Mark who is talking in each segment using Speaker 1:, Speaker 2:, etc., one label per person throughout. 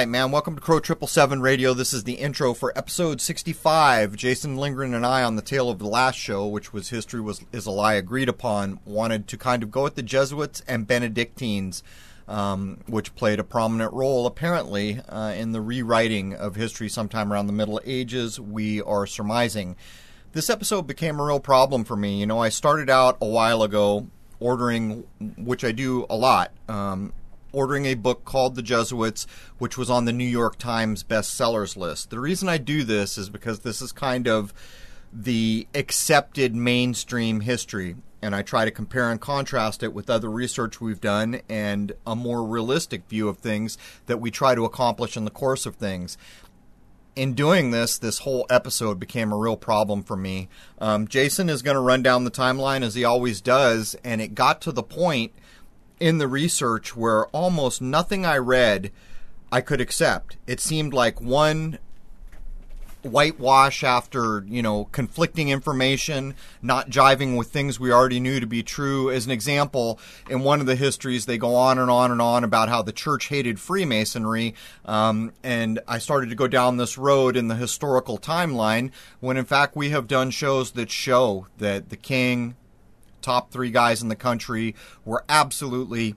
Speaker 1: Right, man. Welcome to Crow Triple Seven Radio. This is the intro for episode sixty-five. Jason Lindgren and I, on the tail of the last show, which was history was is a lie agreed upon, wanted to kind of go at the Jesuits and Benedictines, um, which played a prominent role apparently uh, in the rewriting of history sometime around the Middle Ages. We are surmising. This episode became a real problem for me. You know, I started out a while ago ordering, which I do a lot. Um, ordering a book called The Jesuits, which was on the New York Times bestsellers list. The reason I do this is because this is kind of the accepted mainstream history, and I try to compare and contrast it with other research we've done and a more realistic view of things that we try to accomplish in the course of things. In doing this, this whole episode became a real problem for me. Um, Jason is going to run down the timeline as he always does, and it got to the point in the research where almost nothing I read I could accept. It seemed like one whitewash after, you know, conflicting information, not jiving with things we already knew to be true. As an example, in one of the histories, they go on and on and on about how the church hated Freemasonry. Um, and I started to go down this road in the historical timeline when, in fact, we have done shows that show that the king, top three guys in the country were absolutely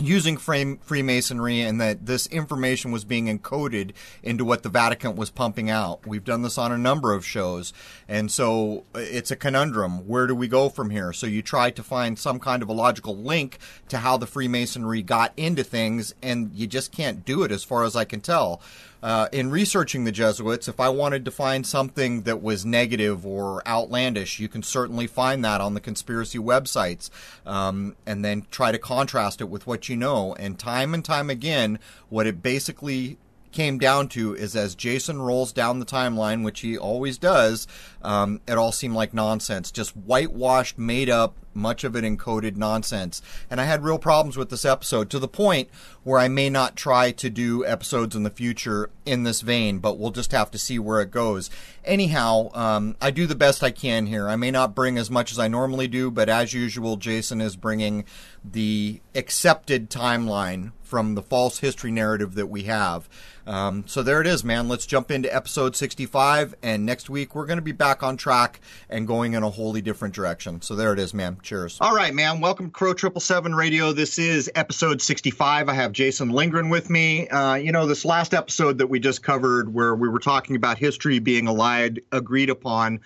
Speaker 1: using frame, Freemasonry and that this information was being encoded into what the Vatican was pumping out. We've done this on a number of shows. And so uh, it's a conundrum. Where do we go from here? So you try to find some kind of a logical link to how the Freemasonry got into things, and you just can't do it as far as I can tell uh, in researching the Jesuits, if I wanted to find something that was negative or outlandish, you can certainly find that on the conspiracy websites, um, and then try to contrast it with what you know. And time and time again, what it basically came down to is as Jason rolls down the timeline, which he always does, um, it all seemed like nonsense, just whitewashed, made up much of it encoded nonsense. And I had real problems with this episode to the point where I may not try to do episodes in the future in this vein, but we'll just have to see where it goes. Anyhow, um, I do the best I can here. I may not bring as much as I normally do, but as usual, Jason is bringing the accepted timeline from the false history narrative that we have. Um, so there it is, man. Let's jump into episode 65, and next week we're going to be back on track and going in a wholly different direction. So there it is, man. Cheers. All right, man. Welcome to Crow Triple Seven Radio. This is episode 65. I have Jason Lindgren with me. Uh, you know, this last episode that we just covered, where we were talking about history being allied, agreed upon,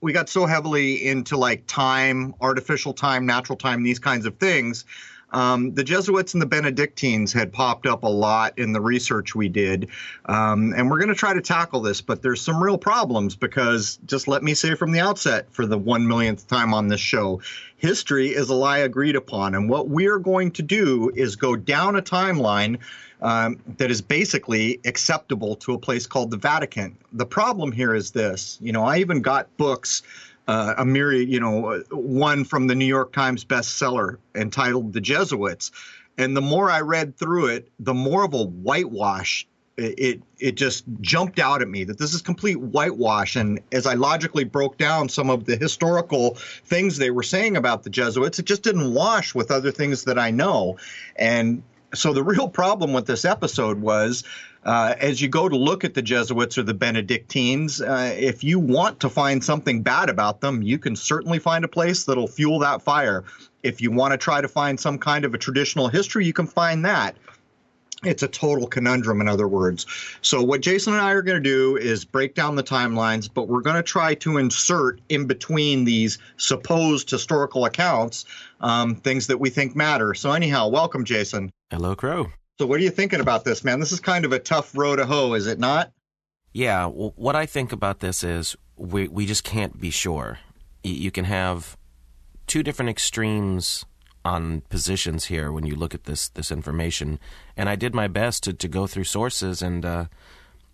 Speaker 1: we got so heavily into like time, artificial time, natural time, these kinds of things um, the Jesuits and the Benedictines had popped up a lot in the research we did. Um, and we're going to try to tackle this, but there's some real problems because just let me say from the outset for the one millionth time on this show history is a lie agreed upon. And what we're going to do is go down a timeline. Um, that is basically acceptable to a place called the Vatican. The problem here is this you know, I even got books uh, a myriad, you know, one from the New York Times bestseller entitled The Jesuits. And the more I read through it, the more of a whitewash it it just jumped out at me that this is complete whitewash. And as I logically broke down some of the historical things they were saying about the Jesuits, it just didn't wash with other things that I know. And so the real problem with this episode was uh, as you go to look at the Jesuits or the Benedictines, uh, if you want to find something bad about them, you can certainly find a place that'll fuel that fire. If you want to try to find some kind of a traditional history, you can find that. It's a total conundrum, in other words. So, what Jason and I are going to do is break down the timelines, but we're going to try to insert in between these supposed historical accounts um, things that we think matter. So, anyhow, welcome, Jason.
Speaker 2: Hello, Crow.
Speaker 1: So, what are you thinking about this, man? This is kind of a tough row to hoe, is it not?
Speaker 2: Yeah. Well, what I think about this is we we just can't be sure. You can have two different extremes on positions here when you look at this this information, and I did my best to to go through sources and. Uh,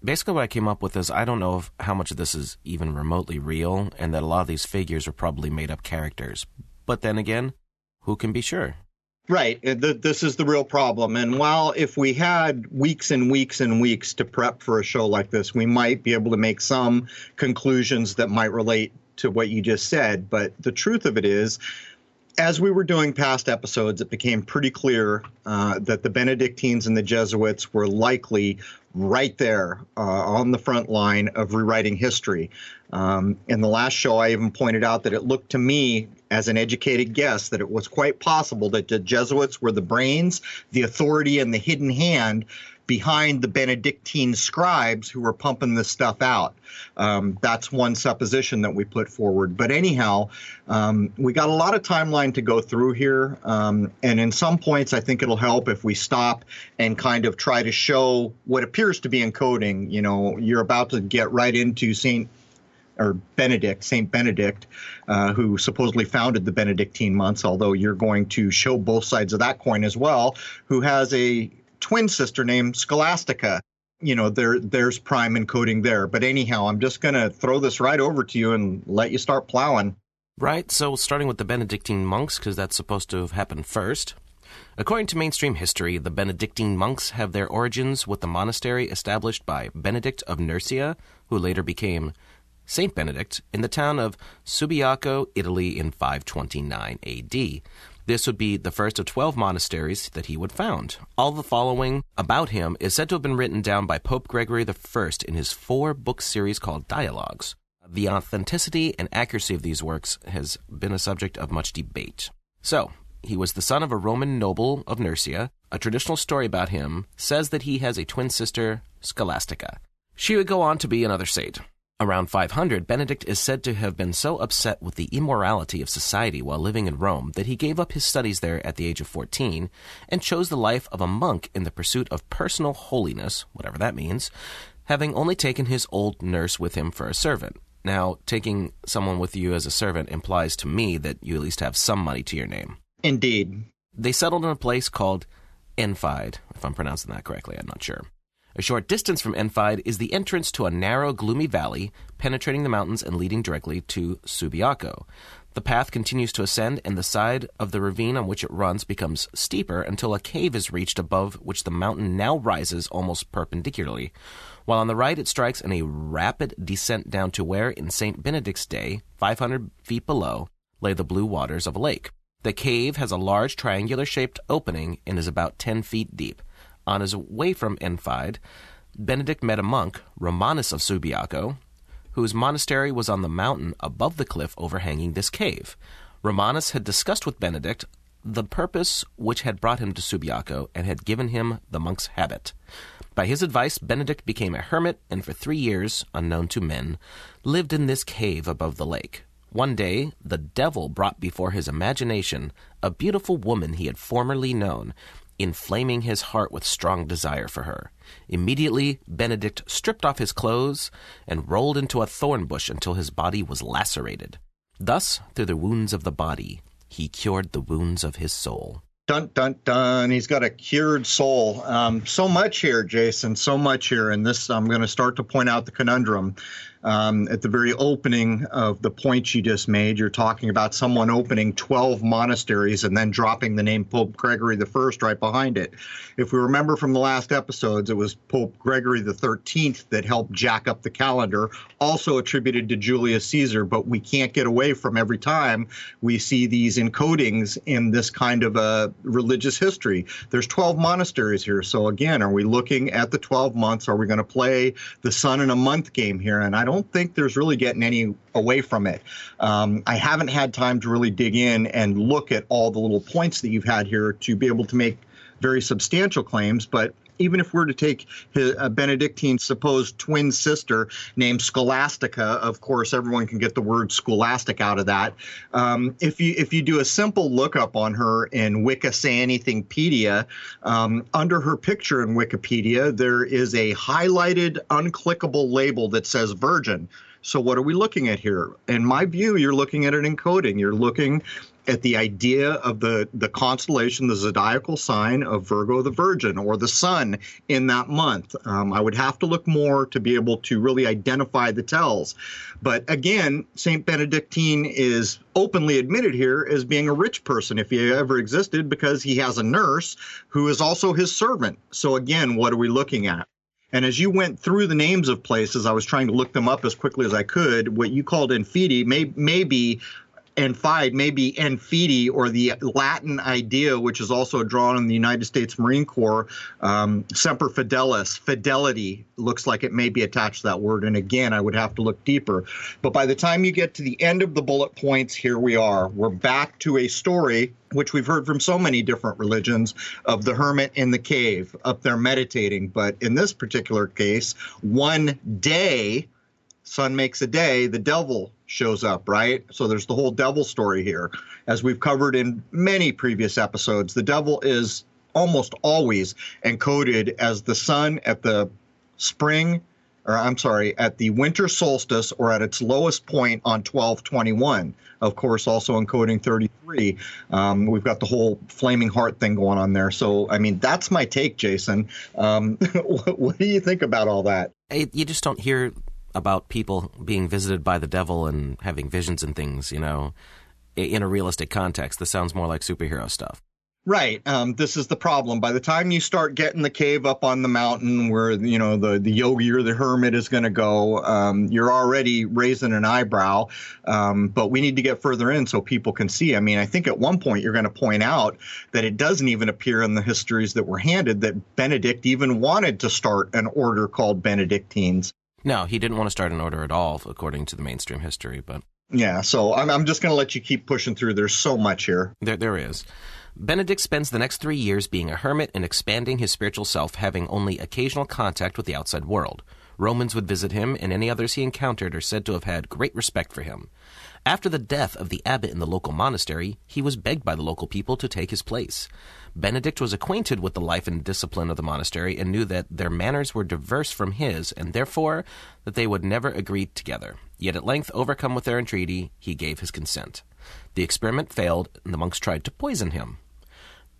Speaker 2: basically, what I came up with is I don't know if, how much of this is even remotely real, and that a lot of these figures are probably made up characters. But then again, who can be sure?
Speaker 1: Right. This is the real problem. And while if we had weeks and weeks and weeks to prep for a show like this, we might be able to make some conclusions that might relate to what you just said. But the truth of it is, as we were doing past episodes, it became pretty clear uh, that the Benedictines and the Jesuits were likely right there uh, on the front line of rewriting history. Um, in the last show, I even pointed out that it looked to me, as an educated guess, that it was quite possible that the Jesuits were the brains, the authority, and the hidden hand behind the Benedictine scribes who were pumping this stuff out. Um, that's one supposition that we put forward. But anyhow, um, we got a lot of timeline to go through here. Um, and in some points, I think it'll help if we stop and kind of try to show what appears to be encoding. You know, you're about to get right into St or Benedict, Saint Benedict, uh, who supposedly founded the Benedictine months, although you're going to show both sides of that coin as well, who has a twin sister named Scholastica. You know, there there's prime encoding there. But anyhow, I'm just to throw this right over to you and let you start plowing.
Speaker 2: Right, so starting with the Benedictine monks, because that's supposed to have happened first. According to mainstream history, the Benedictine monks have their origins with the monastery established by Benedict of Nursia, who later became Saint Benedict, in the town of Subiaco, Italy in 529 AD. This would be the first of 12 monasteries that he would found. All the following about him is said to have been written down by Pope Gregory I in his four book series called Dialogues. The authenticity and accuracy of these works has been a subject of much debate. So, he was the son of a Roman noble of Nursia. A traditional story about him says that he has a twin sister, Scholastica. She would go on to be another saint. Around 500, Benedict is said to have been so upset with the immorality of society while living in Rome that he gave up his studies there at the age of 14 and chose the life of a monk in the pursuit of personal holiness, whatever that means, having only taken his old nurse with him for a servant. Now, taking someone with you as a servant implies to me that you at least have some money to your name.
Speaker 1: Indeed.
Speaker 2: They settled in a place called Enfide, if I'm pronouncing that correctly, I'm not sure. A short distance from Enfide is the entrance to a narrow, gloomy valley, penetrating the mountains and leading directly to Subiaco. The path continues to ascend, and the side of the ravine on which it runs becomes steeper until a cave is reached above which the mountain now rises almost perpendicularly. While on the right, it strikes in a rapid descent down to where, in St. Benedict's day, 500 feet below, lay the blue waters of a lake. The cave has a large triangular shaped opening and is about 10 feet deep. On his way from Enfide, Benedict met a monk, Romanus of Subiaco, whose monastery was on the mountain above the cliff overhanging this cave. Romanus had discussed with Benedict the purpose which had brought him to Subiaco and had given him the monk's habit. By his advice, Benedict became a hermit and for three years, unknown to men, lived in this cave above the lake. One day, the devil brought before his imagination a beautiful woman he had formerly known, inflaming his heart with strong desire for her. Immediately, Benedict stripped off his clothes and rolled into a thorn bush until his body was lacerated. Thus, through the wounds of the body, he cured the wounds of his soul.
Speaker 1: Dun dun dun! He's got a cured soul. Um, so much here, Jason. So much here, and this I'm going to start to point out the conundrum um, at the very opening of the point you just made, you're talking about someone opening 12 monasteries and then dropping the name Pope Gregory I right behind it. If we remember from the last episodes, it was Pope Gregory XIII that helped jack up the calendar, also attributed to Julius Caesar, but we can't get away from every time we see these encodings in this kind of a religious history. There's 12 monasteries here. So again, are we looking at the 12 months? Are we going to play the sun in a month game here? And I don't don't think there's really getting any away from it. Um, I haven't had time to really dig in and look at all the little points that you've had here to be able to make very substantial claims, but even if we're to take his, uh, Benedictine's supposed twin sister named Scholastica, of course, everyone can get the word scholastic out of that. Um, if you if you do a simple lookup on her in Wiki Say Anythingpedia, um, under her picture in Wikipedia, there is a highlighted, unclickable label that says Virgin. So what are we looking at here? In my view, you're looking at an encoding. You're looking at the idea of the, the constellation, the zodiacal sign of Virgo the Virgin or the sun in that month. Um, I would have to look more to be able to really identify the tells. But again, St. Benedictine is openly admitted here as being a rich person if he ever existed because he has a nurse who is also his servant. So again, what are we looking at? And as you went through the names of places, I was trying to look them up as quickly as I could. What you called Enfidi may, may be and fide, maybe enfidi, or the Latin idea, which is also drawn in the United States Marine Corps, um, semper fidelis, fidelity, looks like it may be attached to that word. And again, I would have to look deeper. But by the time you get to the end of the bullet points, here we are. We're back to a story which we've heard from so many different religions of the hermit in the cave up there meditating. But in this particular case, one day, sun makes a day, the devil shows up, right? So there's the whole devil story here. As we've covered in many previous episodes, the devil is almost always encoded as the sun at the spring or I'm sorry, at the winter solstice or at its lowest point on 1221. Of course, also encoding 33. Um, we've got the whole flaming heart thing going on there. So, I mean, that's my take, Jason. Um, what, what, do you think about all that?
Speaker 2: You just don't hear about people being visited by the devil and having visions and things, you know, in a realistic context. This sounds more like superhero stuff.
Speaker 1: Right. Um, this is the problem. By the time you start getting the cave up on the mountain where, you know, the, the yogi or the hermit is going to go, um, you're already raising an eyebrow. Um, but we need to get further in so people can see. I mean, I think at one point you're going to point out that it doesn't even appear in the histories that were handed that Benedict even wanted to start an order called Benedictines.
Speaker 2: No, he didn't want to start an order at all, according to the mainstream history. But
Speaker 1: yeah, so I'm, I'm just going to let you keep pushing through. There's so much here.
Speaker 2: There, there is. Benedict spends the next three years being a hermit and expanding his spiritual self, having only occasional contact with the outside world. Romans would visit him, and any others he encountered are said to have had great respect for him. After the death of the abbot in the local monastery, he was begged by the local people to take his place. Benedict was acquainted with the life and discipline of the monastery and knew that their manners were diverse from his, and therefore that they would never agree together. Yet at length, overcome with their entreaty, he gave his consent. The experiment failed, and the monks tried to poison him.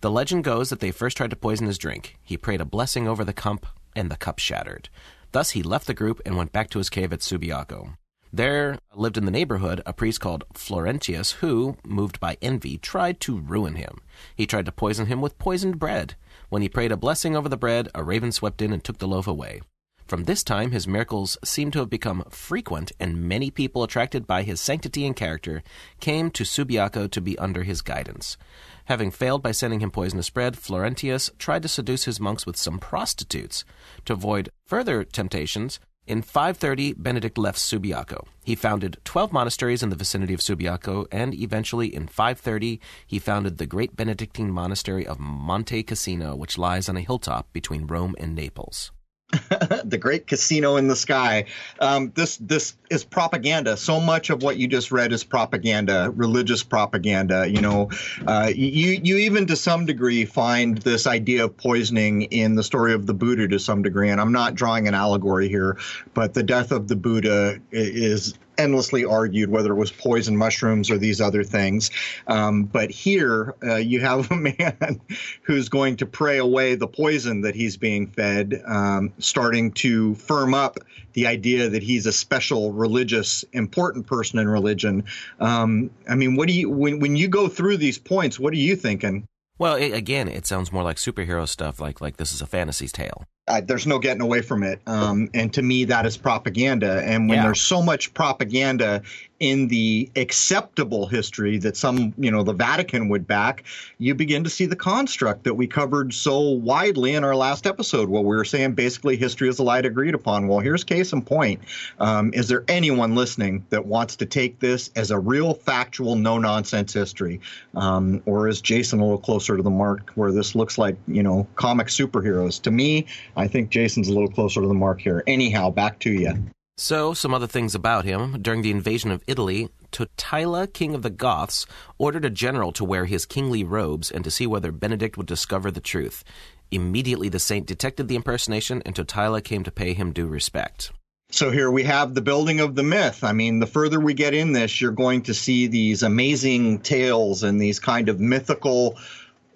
Speaker 2: The legend goes that they first tried to poison his drink. He prayed a blessing over the cup, and the cup shattered. Thus, he left the group and went back to his cave at Subiaco. There lived in the neighborhood a priest called Florentius who, moved by envy, tried to ruin him. He tried to poison him with poisoned bread. When he prayed a blessing over the bread, a raven swept in and took the loaf away. From this time, his miracles seem to have become frequent, and many people attracted by his sanctity and character came to Subiaco to be under his guidance. Having failed by sending him poisonous bread, Florentius tried to seduce his monks with some prostitutes. To avoid further temptations, in 530, Benedict left Subiaco. He founded 12 monasteries in the vicinity of Subiaco, and eventually, in 530, he founded the great Benedictine monastery of Monte Cassino, which lies on a hilltop between Rome and Naples.
Speaker 1: the great casino in the sky. Um, this this is propaganda. So much of what you just read is propaganda, religious propaganda. You know, uh, you you even to some degree find this idea of poisoning in the story of the Buddha to some degree. And I'm not drawing an allegory here, but the death of the Buddha is endlessly argued whether it was poison mushrooms or these other things. Um, but here uh, you have a man who's going to pray away the poison that he's being fed, um, starting to firm up the idea that he's a special religious, important person in religion. Um, I mean, what do you when when you go through these points? What are you thinking?
Speaker 2: Well, it, again, it sounds more like superhero stuff, like like this is a fantasy tale.
Speaker 1: Uh, there's no getting away from it. Um, and to me, that is propaganda. And when yeah. there's so much propaganda in the acceptable history that some, you know, the Vatican would back, you begin to see the construct that we covered so widely in our last episode, where we were saying basically history is a lie agreed upon. Well, here's case in point. Um, is there anyone listening that wants to take this as a real factual, no nonsense history? Um, or is Jason a little closer to the mark where this looks like, you know, comic superheroes? To me, I think Jason's a little closer to the mark here. Anyhow, back to you.
Speaker 2: So, some other things about him. During the invasion of Italy, Totila, king of the Goths, ordered a general to wear his kingly robes and to see whether Benedict would discover the truth. Immediately, the saint detected the impersonation, and Totila came to pay him due respect.
Speaker 1: So here we have the building of the myth. I mean, the further we get in this, you're going to see these amazing tales and these kind of mythical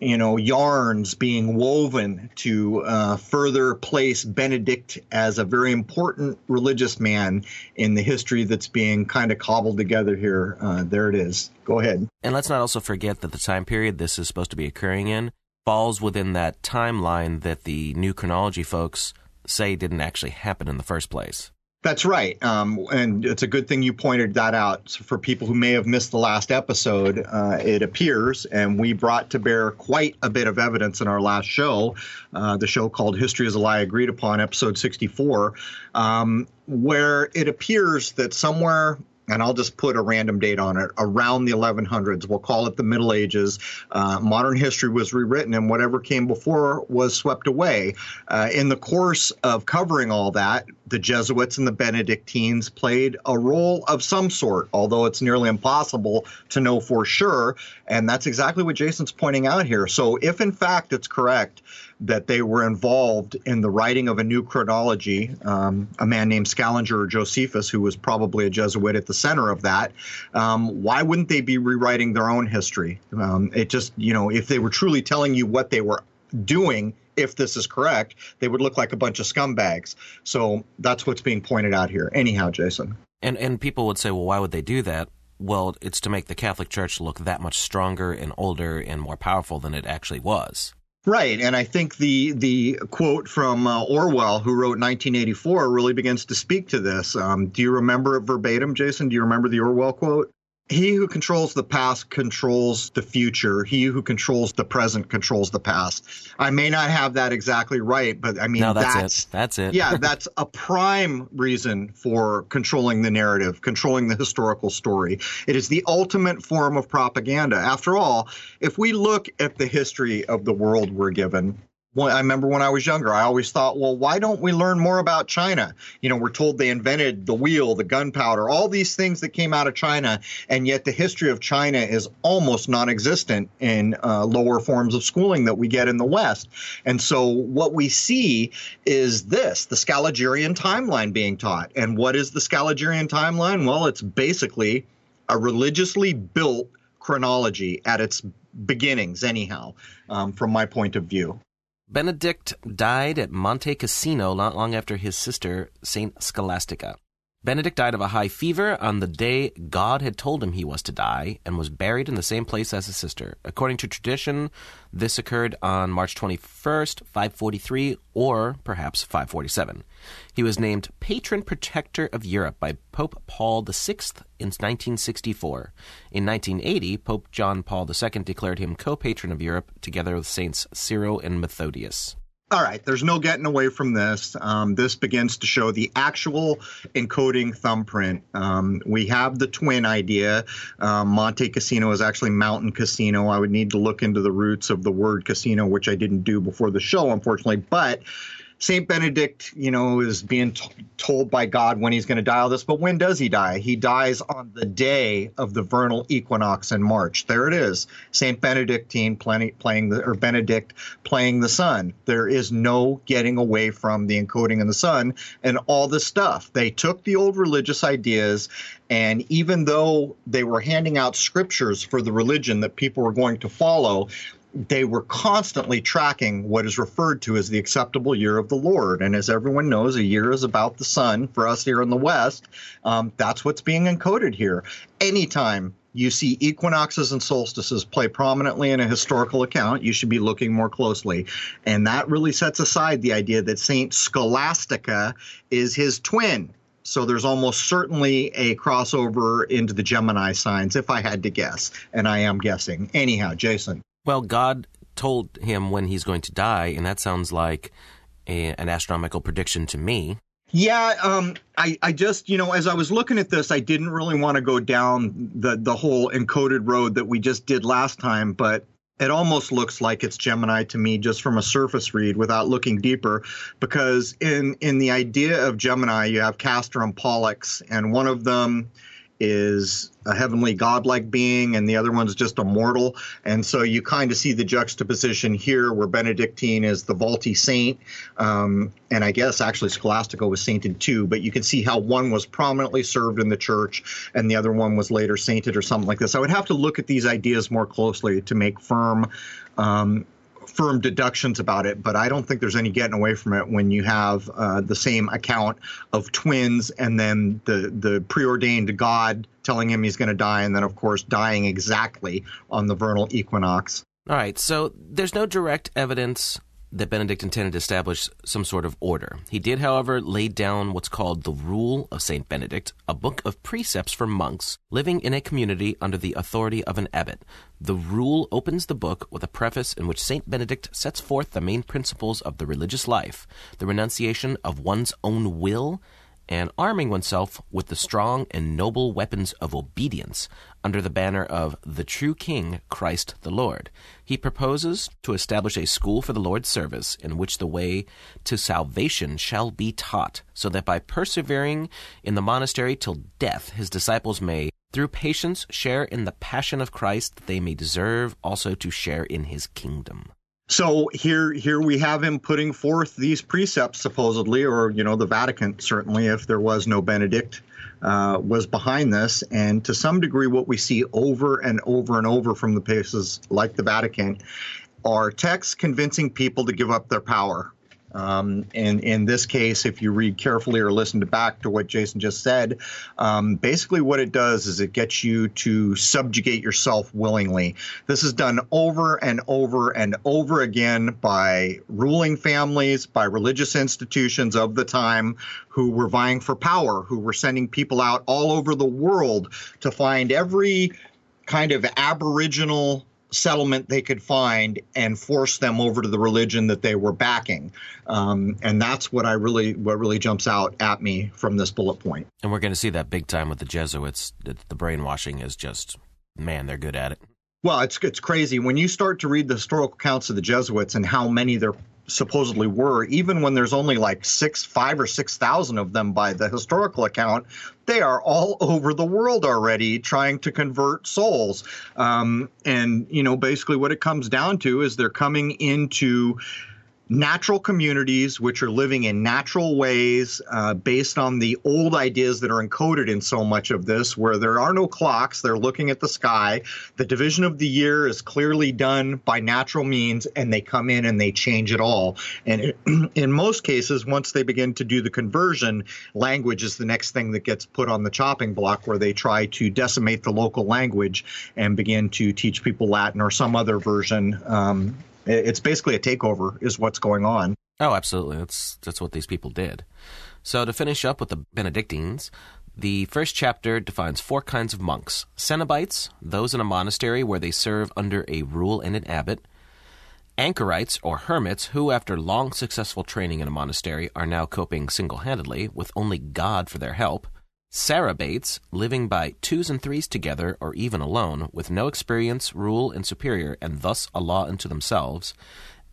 Speaker 1: you know, yarns being woven to uh, further place Benedict as a very important religious man in the history that's being kind of cobbled together here. Uh, there it is. Go ahead.
Speaker 2: And let's not also forget that the time period this is supposed to be occurring in falls within that timeline that the new chronology folks say didn't actually happen in the first place.
Speaker 1: That's right. Um, and it's a good thing you pointed that out. So for people who may have missed the last episode, uh, it appears, and we brought to bear quite a bit of evidence in our last show, uh, the show called History is a Lie Agreed Upon, episode 64, um, where it appears that somewhere and I'll just put a random date on it, around the 1100s. We'll call it the Middle Ages. Uh, modern history was rewritten, and whatever came before was swept away. Uh, in the course of covering all that, the Jesuits and the Benedictines played a role of some sort, although it's nearly impossible to know for sure. And that's exactly what Jason's pointing out here. So, if in fact it's correct that they were involved in the writing of a new chronology. Um, a man named Scaliger or Josephus, who was probably a Jesuit at the center of that. Um, why wouldn't they be rewriting their own history? Um, it just, you know, if they were truly telling you what they were doing, if this is correct, they would look like a bunch of scumbags. So that's what's being pointed out here. Anyhow, Jason.
Speaker 2: And and people would say, well, why would they do that? Well, it's to make the Catholic Church look that much stronger and older and more powerful than it actually was.
Speaker 1: Right, and I think the the quote from uh, Orwell, who wrote 1984, really begins to speak to this. Um, do you remember it verbatim, Jason? Do you remember the Orwell quote? He who controls the past controls the future. He who controls the present controls the past. I may not have that exactly right, but I mean
Speaker 2: no, that's,
Speaker 1: that's
Speaker 2: it. That's it.
Speaker 1: yeah, that's a prime reason for controlling the narrative, controlling the historical story. It is the ultimate form of propaganda. After all, if we look at the history of the world we're given, I remember when I was younger, I always thought, well, why don't we learn more about China? You know, we're told they invented the wheel, the gunpowder, all these things that came out of China, and yet the history of China is almost non existent in uh, lower forms of schooling that we get in the West. And so what we see is this the Scaligerian timeline being taught. And what is the Scaligerian timeline? Well, it's basically a religiously built chronology at its beginnings, anyhow, um, from my point of view.
Speaker 2: Benedict died at Monte Cassino not long after his sister, Saint Scholastica. Benedict died of a high fever on the day God had told him he was to die and was buried in the same place as his sister. According to tradition, this occurred on March 21st, 543, or perhaps 547. He was named Patron Protector of Europe by Pope Paul VI in 1964. In 1980, Pope John Paul II declared him co patron of Europe together with Saints Cyril and Methodius
Speaker 1: all right, there's no getting away from this. Um, this begins to show the actual encoding thumbprint. Um, we have the twin idea. Um, Monte Casino is actually Mountain Casino. I would need to look into the roots of the word casino, which I didn't do before the show, unfortunately. But Saint Benedict, you know, is being t- told by God when he's going to die all this, but when does he die? He dies on the day of the vernal equinox in March. There it is. Saint Benedictine playing, playing the or Benedict playing the sun. There is no getting away from the encoding in the sun and all this stuff. They took the old religious ideas and even though they were handing out scriptures for the religion that people were going to follow, they were constantly tracking what is referred to as the acceptable year of the Lord. And as everyone knows, a year is about the sun for us here in the West. Um, that's what's being encoded here. Anytime you see equinoxes and solstices play prominently in a historical account, you should be looking more closely. And that really sets aside the idea that Saint Scholastica is his twin. So there's almost certainly a crossover into the Gemini signs, if I had to guess. And I am guessing. Anyhow, Jason.
Speaker 2: Well, God told him when he's going to die, and that sounds like a, an astronomical prediction to me.
Speaker 1: Yeah, um, I, I just, you know, as I was looking at this, I didn't really want to go down the, the whole encoded road that we just did last time, but it almost looks like it's Gemini to me just from a surface read without looking deeper because in in the idea of Gemini you have Castor and Pollux and one of them is a heavenly godlike being and the other one's just a mortal. And so you kind of see the juxtaposition here where Benedictine is the vaulty saint. Um, and I guess actually Scholastica was sainted too, but you can see how one was prominently served in the church and the other one was later sainted or something like this. I would have to look at these ideas more closely to make firm um, firm deductions about it, but I don't think there's any getting away from it when you have uh, the same account of twins and then the the preordained God telling him he's going to die, and then of course dying exactly on the vernal equinox.
Speaker 2: All right, so there's no direct evidence that Benedict intended to establish some sort of order. He did, however, lay down what's called the Rule of St. Benedict, a book of precepts for monks living in a community under the authority of an abbot. The Rule opens the book with a preface in which St. Benedict sets forth the main principles of the religious life, the renunciation of one's own will, and arming oneself with the strong and noble weapons of obedience under the banner of the true King, Christ the Lord. He proposes to establish a school for the Lord's service in which the way to salvation shall be taught, so that by persevering in the monastery till death, his disciples may, through patience, share in the passion of Christ, that they may deserve also to share in his kingdom.
Speaker 1: So here, here we have him putting forth these precepts, supposedly, or you know, the Vatican certainly, if there was no Benedict, uh, was behind this. And to some degree, what we see over and over and over from the places like the Vatican are texts convincing people to give up their power um, and in this case, if you read carefully or listen to back to what Jason just said, um, basically what it does is it gets you to subjugate yourself willingly. This is done over and over and over again by ruling families, by religious institutions of the time who were vying for power, who were sending people out all over the world to find every kind of aboriginal settlement they could find and force them over to the religion that they were backing. Um, and that's what I really what really jumps out at me from this bullet point.
Speaker 2: And we're going to see that big time with the Jesuits. The brainwashing is just man, they're good at it.
Speaker 1: Well, it's it's crazy when you start to read the historical accounts of the Jesuits and how many there supposedly were, even when there's only like six, five or six thousand of them by the historical account, they are all over the world already trying to convert souls. Um, and you know, basically, what it comes down to is they're coming into natural communities which are living in natural ways uh, based on the old ideas that are encoded in so much of this, where there are no clocks, they're looking at the sky. The division of the year is clearly done by natural means, and they come in and they change it all. And in most cases, once they begin to do the conversion, language is the next thing that gets put on the chopping block, where they try to decimate the local language and begin to teach people Latin or some other version. Um, it's basically a takeover, is what's going on.
Speaker 2: Oh, absolutely. That's that's what these people did. So to finish up with the Benedictines, the first chapter defines four kinds of monks: Cenobites, those in a monastery where they serve under a rule and an abbot; anchorites or hermits, who, after long successful training in a monastery, are now coping single-handedly with only God for their help. Sarabaites, living by twos and threes together or even alone, with no experience, rule, and superior, and thus a law unto themselves.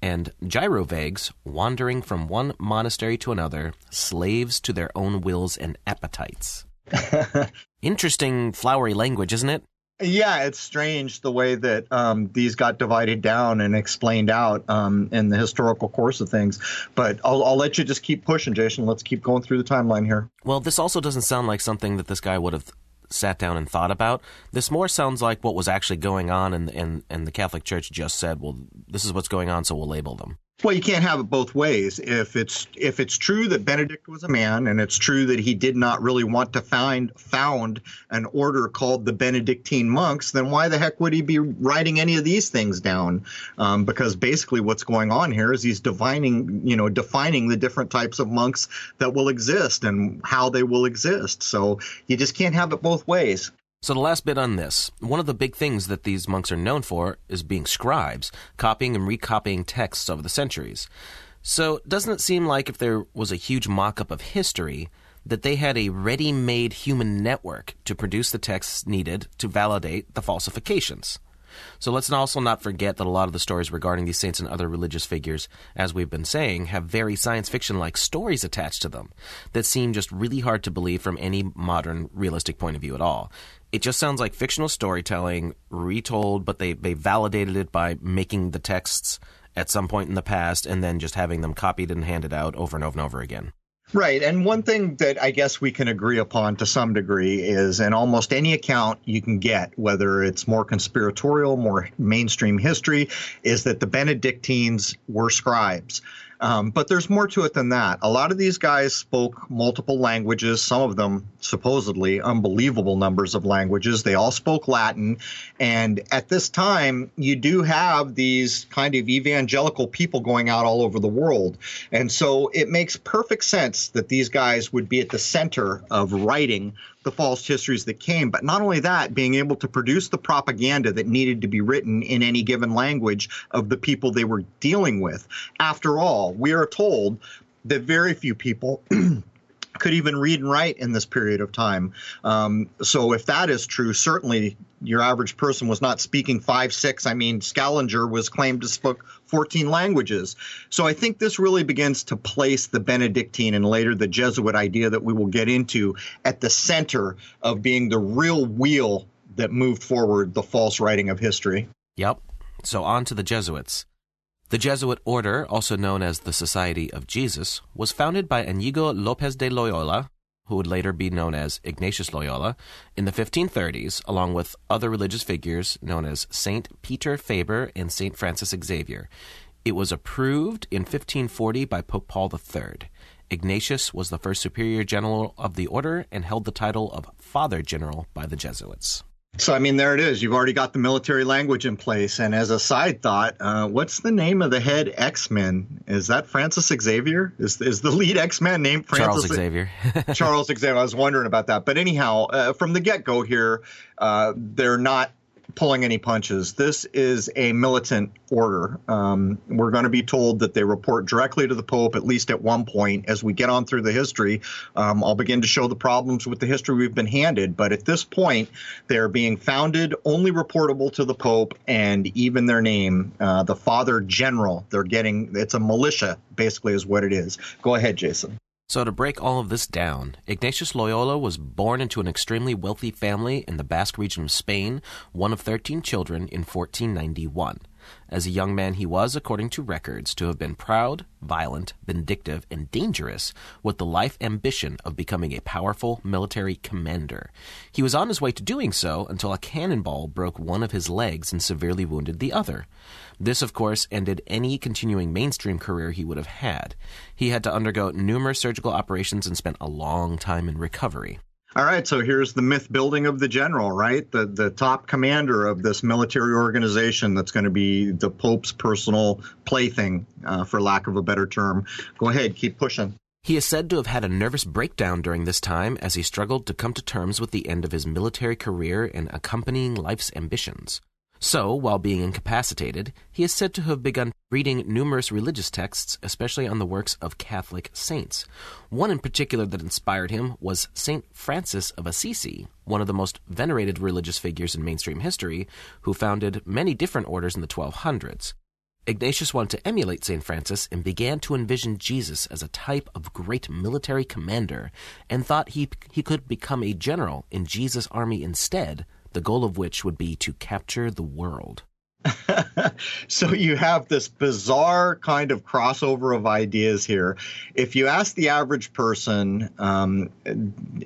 Speaker 2: And gyrovags, wandering from one monastery to another, slaves to their own wills and appetites. Interesting flowery language, isn't it?
Speaker 1: Yeah, it's strange the way that um, these got divided down and explained out um, in the historical course of things. But I'll, I'll, let you just keep pushing, Jason. Let's keep going through the timeline here.
Speaker 2: Well, this also doesn't sound like something that this guy would have sat down and thought about. This more sounds like what was actually going on, and, and, and the Catholic Church just said, well, this is what's going on, so we'll label them.
Speaker 1: Well, you can't have it both ways. If it's if it's true that Benedict was a man, and it's true that he did not really want to find found an order called the Benedictine monks, then why the heck would he be writing any of these things down? Um, because basically, what's going on here is he's defining, you know, defining the different types of monks that will exist and how they will exist. So you just can't have it both ways.
Speaker 2: So, the last bit on this one of the big things that these monks are known for is being scribes, copying and recopying texts over the centuries. So, doesn't it seem like if there was a huge mock up of history, that they had a ready made human network to produce the texts needed to validate the falsifications? So let's also not forget that a lot of the stories regarding these saints and other religious figures, as we've been saying, have very science fiction like stories attached to them that seem just really hard to believe from any modern realistic point of view at all. It just sounds like fictional storytelling retold, but they, they validated it by making the texts at some point in the past and then just having them copied and handed out over and over and over again.
Speaker 1: Right. And one thing that I guess we can agree upon to some degree is in almost any account you can get, whether it's more conspiratorial, more mainstream history, is that the Benedictines were scribes. Um, but there's more to it than that. A lot of these guys spoke multiple languages, some of them supposedly unbelievable numbers of languages. They all spoke Latin. And at this time, you do have these kind of evangelical people going out all over the world. And so it makes perfect sense that these guys would be at the center of writing the false histories that came. But not only that, being able to produce the propaganda that needed to be written in any given language of the people they were dealing with. After all, we are told that very few people could even read and write in this period of time. Um, so if that is true, certainly your average person was not speaking five, six. I mean, Scaliger was claimed to speak 14 languages. So I think this really begins to place the Benedictine and later the Jesuit idea that we will get into at the center of being the real wheel that moved forward the false writing of history.
Speaker 2: Yep. So on to the Jesuits. The Jesuit order, also known as the Society of Jesus, was founded by Inigo Lopez de Loyola, who would later be known as Ignatius Loyola, in the 1530s, along with other religious figures known as Saint Peter Faber and Saint Francis Xavier. It was approved in 1540 by Pope Paul III. Ignatius was the first superior general of the order and held the title of Father General by the Jesuits.
Speaker 1: So, I mean, there it is. You've already got the military language in place. And as a side thought, uh, what's the name of the head X Men? Is that Francis Xavier? Is, is the lead X Men named Francis
Speaker 2: Charles Xavier?
Speaker 1: Charles Xavier. I was wondering about that. But anyhow, uh, from the get go here, uh, they're not pulling any punches. This is a militant order. Um, we're going to be told that they report directly to the Pope, at least at one point. As we get on through the history, um, I'll begin to show the problems with the history we've been handed. But at this point, they're being founded, only reportable to the Pope, and even their name, uh, the Father General. They're getting it's a militia, basically, is what it is. Go ahead, Jason.
Speaker 2: So, to break all of this down, Ignatius Loyola was born into an extremely wealthy family in the Basque region of Spain, one of 13 children, in 1491. As a young man, he was, according to records, to have been proud, violent, vindictive, and dangerous, with the life ambition of becoming a powerful military commander. He was on his way to doing so until a cannonball broke one of his legs and severely wounded the other. This, of course, ended any continuing mainstream career he would have had. He had to undergo numerous surgical operations and spent a long time in recovery.
Speaker 1: All right, so here's the myth building of the general, right? The the top commander of this military organization that's going to be the Pope's personal plaything, uh, for lack of a better term. Go ahead, keep pushing.
Speaker 2: He is said to have had a nervous breakdown during this time as he struggled to come to terms with the end of his military career and accompanying life's ambitions. So, while being incapacitated, he is said to have begun reading numerous religious texts, especially on the works of Catholic saints. One in particular that inspired him was St. Francis of Assisi, one of the most venerated religious figures in mainstream history, who founded many different orders in the 1200s. Ignatius wanted to emulate St. Francis and began to envision Jesus as a type of great military commander and thought he, he could become a general in Jesus' army instead the goal of which would be to capture the world.
Speaker 1: so you have this bizarre kind of crossover of ideas here. If you ask the average person, um,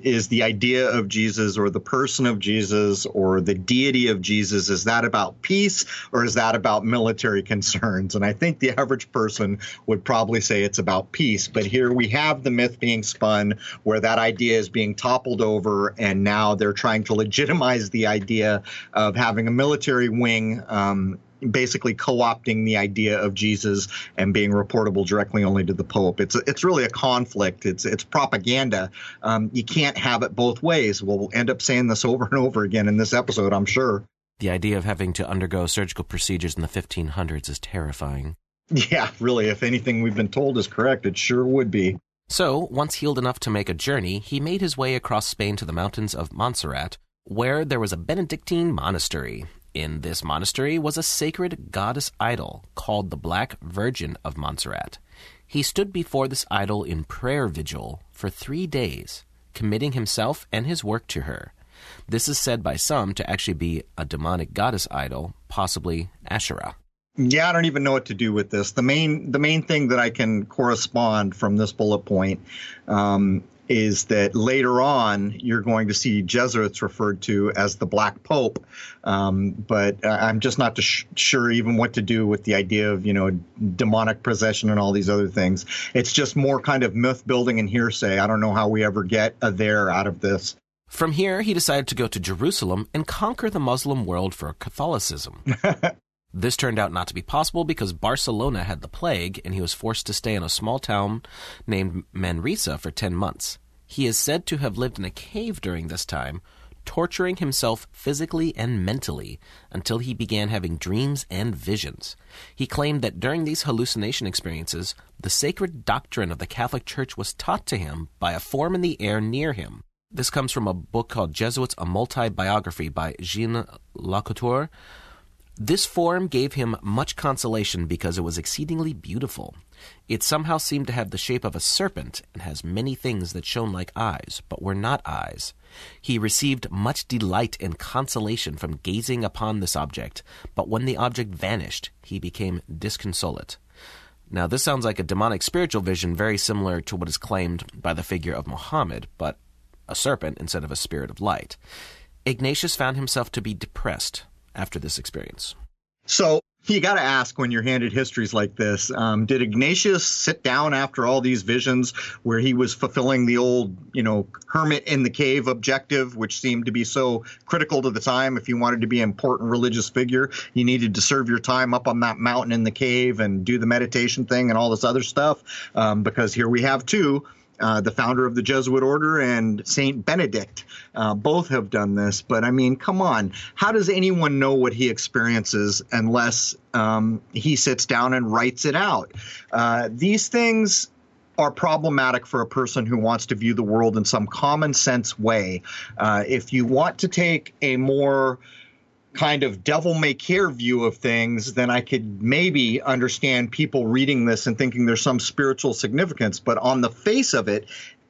Speaker 1: is the idea of Jesus or the person of Jesus or the deity of Jesus, is that about peace or is that about military concerns? And I think the average person would probably say it's about peace. But here we have the myth being spun where that idea is being toppled over, and now they're trying to legitimize the idea of having a military wing. Um, basically co-opting the idea of Jesus and being reportable directly only to the Pope. It's it's really a conflict. It's it's propaganda. Um, you can't have it both ways. We'll end up saying this over and over again in this episode, I'm sure.
Speaker 2: The idea of having to undergo surgical procedures in the 1500s is terrifying.
Speaker 1: Yeah, really. If anything we've been told is correct, it sure would be.
Speaker 2: So, once healed enough to make a journey, he made his way across Spain to the mountains of Montserrat, where there was a Benedictine monastery. In this monastery was a sacred goddess idol called the Black Virgin of Montserrat. He stood before this idol in prayer vigil for three days, committing himself and his work to her. This is said by some to actually be a demonic goddess idol, possibly Asherah.
Speaker 1: Yeah, I don't even know what to do with this. The main the main thing that I can correspond from this bullet point um, is that later on you're going to see Jesuits referred to as the Black Pope, um, but uh, I'm just not sh- sure even what to do with the idea of you know demonic possession and all these other things. It's just more kind of myth building and hearsay. I don't know how we ever get a there out of this.
Speaker 2: From here, he decided to go to Jerusalem and conquer the Muslim world for Catholicism. This turned out not to be possible because Barcelona had the plague and he was forced to stay in a small town named Manresa for 10 months. He is said to have lived in a cave during this time, torturing himself physically and mentally until he began having dreams and visions. He claimed that during these hallucination experiences, the sacred doctrine of the Catholic Church was taught to him by a form in the air near him. This comes from a book called Jesuits, a multi biography by Jean Lacouture. This form gave him much consolation because it was exceedingly beautiful. It somehow seemed to have the shape of a serpent and has many things that shone like eyes, but were not eyes. He received much delight and consolation from gazing upon this object, but when the object vanished, he became disconsolate. Now, this sounds like a demonic spiritual vision very similar to what is claimed by the figure of Muhammad, but a serpent instead of a spirit of light. Ignatius found himself to be depressed, after this experience.
Speaker 1: So you got to ask when you're handed histories like this um, did ignatius sit down after all these visions where he was fulfilling the old you know hermit in the cave objective which seemed to be so critical to the time if you wanted to be an important religious figure you needed to serve your time up on that mountain in the cave and do the meditation thing and all this other stuff um, because here we have two uh, the founder of the Jesuit order, and Saint Benedict. Uh, both have done this. But I mean, come on. How does anyone know what he experiences unless um, he sits down and writes it out? Uh, these things are problematic for a person who wants to view the world in some common sense way. Uh, if you want to take a more kind of devil may care view of things, then I could maybe understand people reading this and thinking there's some spiritual significance. But on the face of it,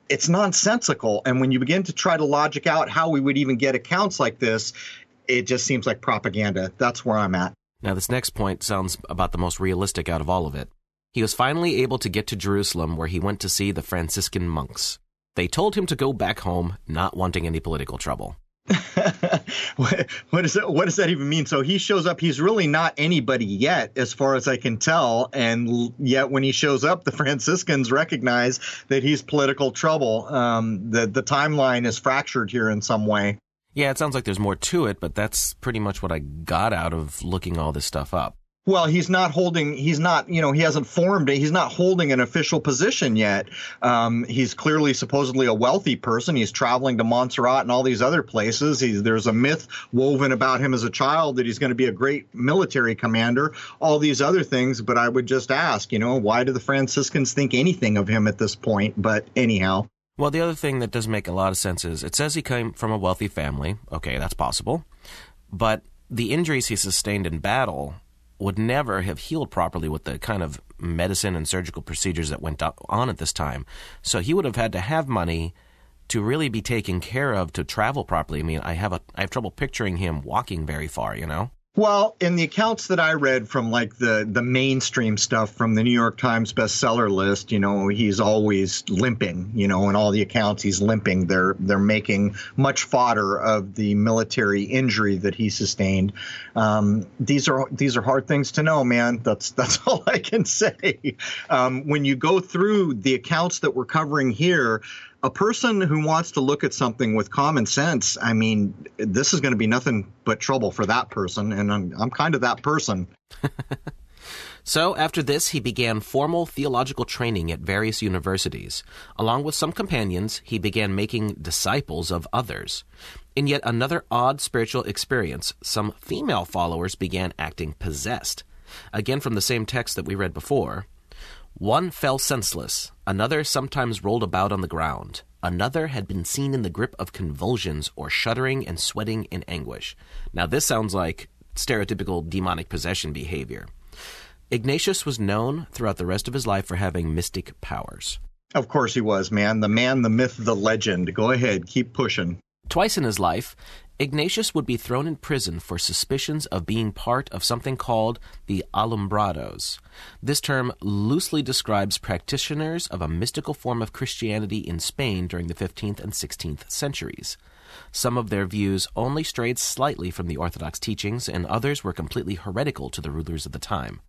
Speaker 1: it's nonsensical. And when you begin to try to logic out how we would even get accounts like this, it just seems like propaganda. That's where I'm at.
Speaker 2: Now, this next point sounds about the most realistic out of all of it. He was finally able to get to Jerusalem where he went to see the Franciscan monks. They told him to go back home, not wanting any political trouble.
Speaker 1: what, is that, what does that even mean? So he shows up. He's really not anybody yet, as far as I can tell. And yet, when he shows up, the Franciscans recognize that he's political trouble. Um, the timeline is fractured here in some way.
Speaker 2: Yeah, it sounds like there's more to it, but that's pretty much what I got out of looking all this stuff up.
Speaker 1: Well, he's not holding. He's not. You know, he hasn't formed. He's not holding an official position yet. Um, he's clearly, supposedly, a wealthy person. He's traveling to Montserrat and all these other places. He's, there's a myth woven about him as a child that he's going to be a great military commander. All these other things. But I would just ask, you know, why do the Franciscans think anything of him at this point? But anyhow.
Speaker 2: Well, the other thing that does make a lot of sense is it says he came from a wealthy family. Okay, that's possible. But the injuries he sustained in battle would never have healed properly with the kind of medicine and surgical procedures that went on at this time. So he would have had to have money to really be taken care of to travel properly. I mean, I have a I have trouble picturing him walking very far, you know?
Speaker 1: Well, in the accounts that I read from like the the mainstream stuff from the New York Times bestseller list, you know, he's always limping, you know, in all the accounts he's limping. They're they're making much fodder of the military injury that he sustained. Um, these are these are hard things to know, man. That's that's all I can say. Um, when you go through the accounts that we're covering here, a person who wants to look at something with common sense, I mean, this is going to be nothing but trouble for that person, and I'm, I'm kind of that person.
Speaker 2: so, after this, he began formal theological training at various universities. Along with some companions, he began making disciples of others. In yet another odd spiritual experience, some female followers began acting possessed. Again, from the same text that we read before. One fell senseless, another sometimes rolled about on the ground, another had been seen in the grip of convulsions or shuddering and sweating in anguish. Now, this sounds like stereotypical demonic possession behavior. Ignatius was known throughout the rest of his life for having mystic powers.
Speaker 1: Of course he was, man. The man, the myth, the legend. Go ahead, keep pushing.
Speaker 2: Twice in his life, Ignatius would be thrown in prison for suspicions of being part of something called the Alumbrados. This term loosely describes practitioners of a mystical form of Christianity in Spain during the 15th and 16th centuries. Some of their views only strayed slightly from the Orthodox teachings, and others were completely heretical to the rulers of the time.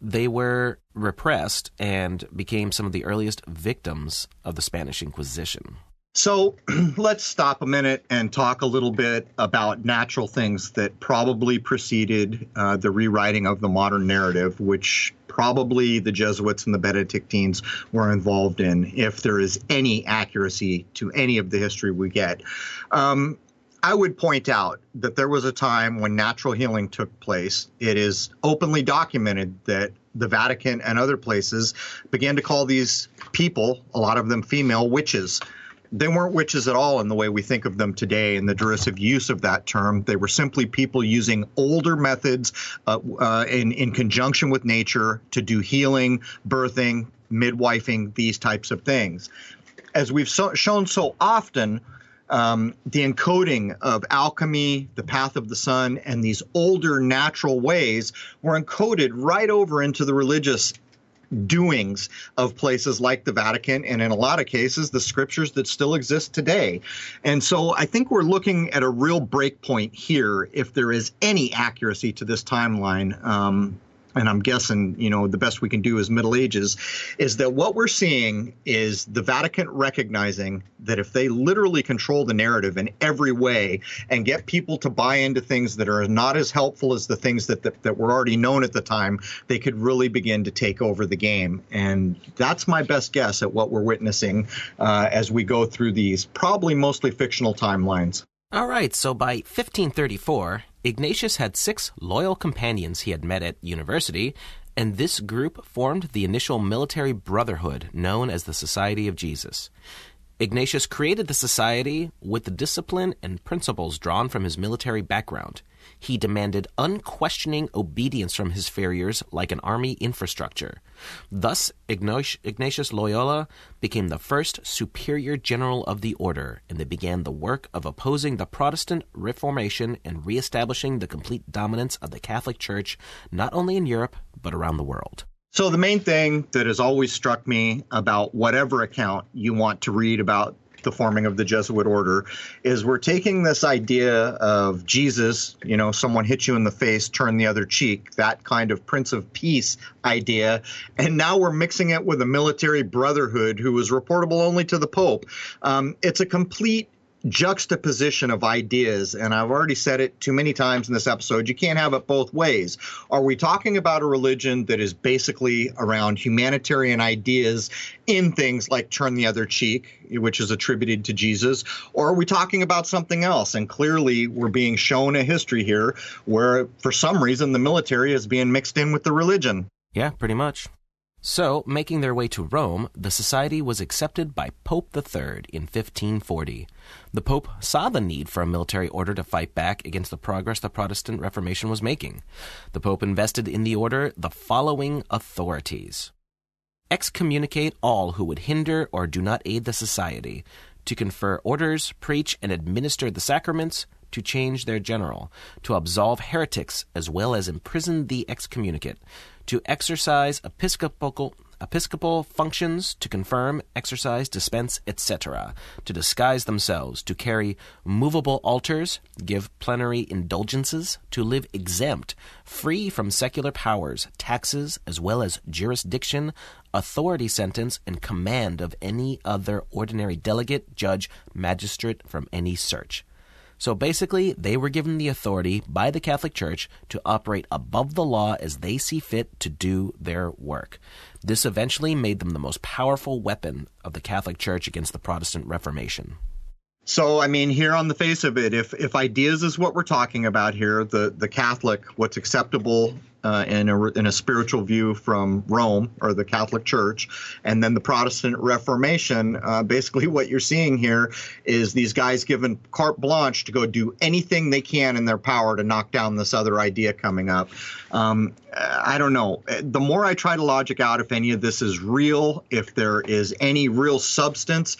Speaker 2: They were repressed and became some of the earliest victims of the Spanish Inquisition.
Speaker 1: So let's stop a minute and talk a little bit about natural things that probably preceded uh, the rewriting of the modern narrative, which probably the Jesuits and the Benedictines were involved in, if there is any accuracy to any of the history we get. Um, I would point out that there was a time when natural healing took place. It is openly documented that the Vatican and other places began to call these people, a lot of them female, witches they weren't witches at all in the way we think of them today in the derisive use of that term. They were simply people using older methods uh, uh, in, in conjunction with nature to do healing, birthing, midwifing, these types of things. As we've so, shown so often, um, the encoding of alchemy, the path of the sun, and these older natural ways were encoded right over into the religious doings of places like the Vatican, and in a lot of cases, the scriptures that still exist today. And so I think we're looking at a real break point here if there is any accuracy to this timeline. Um, and I'm guessing, you know, the best we can do is Middle Ages, is that what we're seeing is the Vatican recognizing that if they literally control the narrative in every way and get people to buy into things that are not as helpful as the things that, that, that were already known at the time, they could really begin to take over the game. And that's my best guess at what we're witnessing uh, as we go through these probably mostly fictional timelines.
Speaker 2: All right, so by 1534, Ignatius had six loyal companions he had met at university, and this group formed the initial military brotherhood known as the Society of Jesus. Ignatius created the society with the discipline and principles drawn from his military background. He demanded unquestioning obedience from his farriers like an army infrastructure. Thus, Ignatius Loyola became the first superior general of the order, and they began the work of opposing the Protestant Reformation and reestablishing the complete dominance of the Catholic Church not only in Europe, but around the world.
Speaker 1: So, the main thing that has always struck me about whatever account you want to read about the forming of the Jesuit order is we're taking this idea of Jesus, you know, someone hit you in the face, turn the other cheek, that kind of Prince of Peace idea, and now we're mixing it with a military brotherhood who is reportable only to the Pope. Um, it's a complete juxtaposition of ideas, and I've already said it too many times in this episode, you can't have it both ways. Are we talking about a religion that is basically around humanitarian ideas in things like turn the other cheek, which is attributed to Jesus, or are we talking about something else? And clearly, we're being shown a history here where, for some reason, the military is being mixed in with the religion.
Speaker 2: Yeah, pretty much. So, making their way to Rome, the society was accepted by Pope III in 1540. The Pope saw the need for a military order to fight back against the progress the Protestant Reformation was making. The Pope invested in the order the following authorities excommunicate all who would hinder or do not aid the society, to confer orders, preach, and administer the sacraments, to change their general, to absolve heretics as well as imprison the excommunicate, to exercise episcopal episcopal functions to confirm, exercise, dispense, etc., to disguise themselves, to carry movable altars, give plenary indulgences, to live exempt, free from secular powers, taxes, as well as jurisdiction, authority sentence, and command of any other ordinary delegate, judge, magistrate from any search. So basically, they were given the authority by the Catholic Church to operate above the law as they see fit to do their work. This eventually made them the most powerful weapon of the Catholic Church against the Protestant Reformation.
Speaker 1: So, I mean, here on the face of it, if if ideas is what we're talking about here, the the Catholic, what's acceptable uh, in, a, in a spiritual view from Rome or the Catholic Church, and then the Protestant Reformation. Uh, basically, what you're seeing here is these guys given carte blanche to go do anything they can in their power to knock down this other idea coming up. Um, I don't know. The more I try to logic out if any of this is real, if there is any real substance,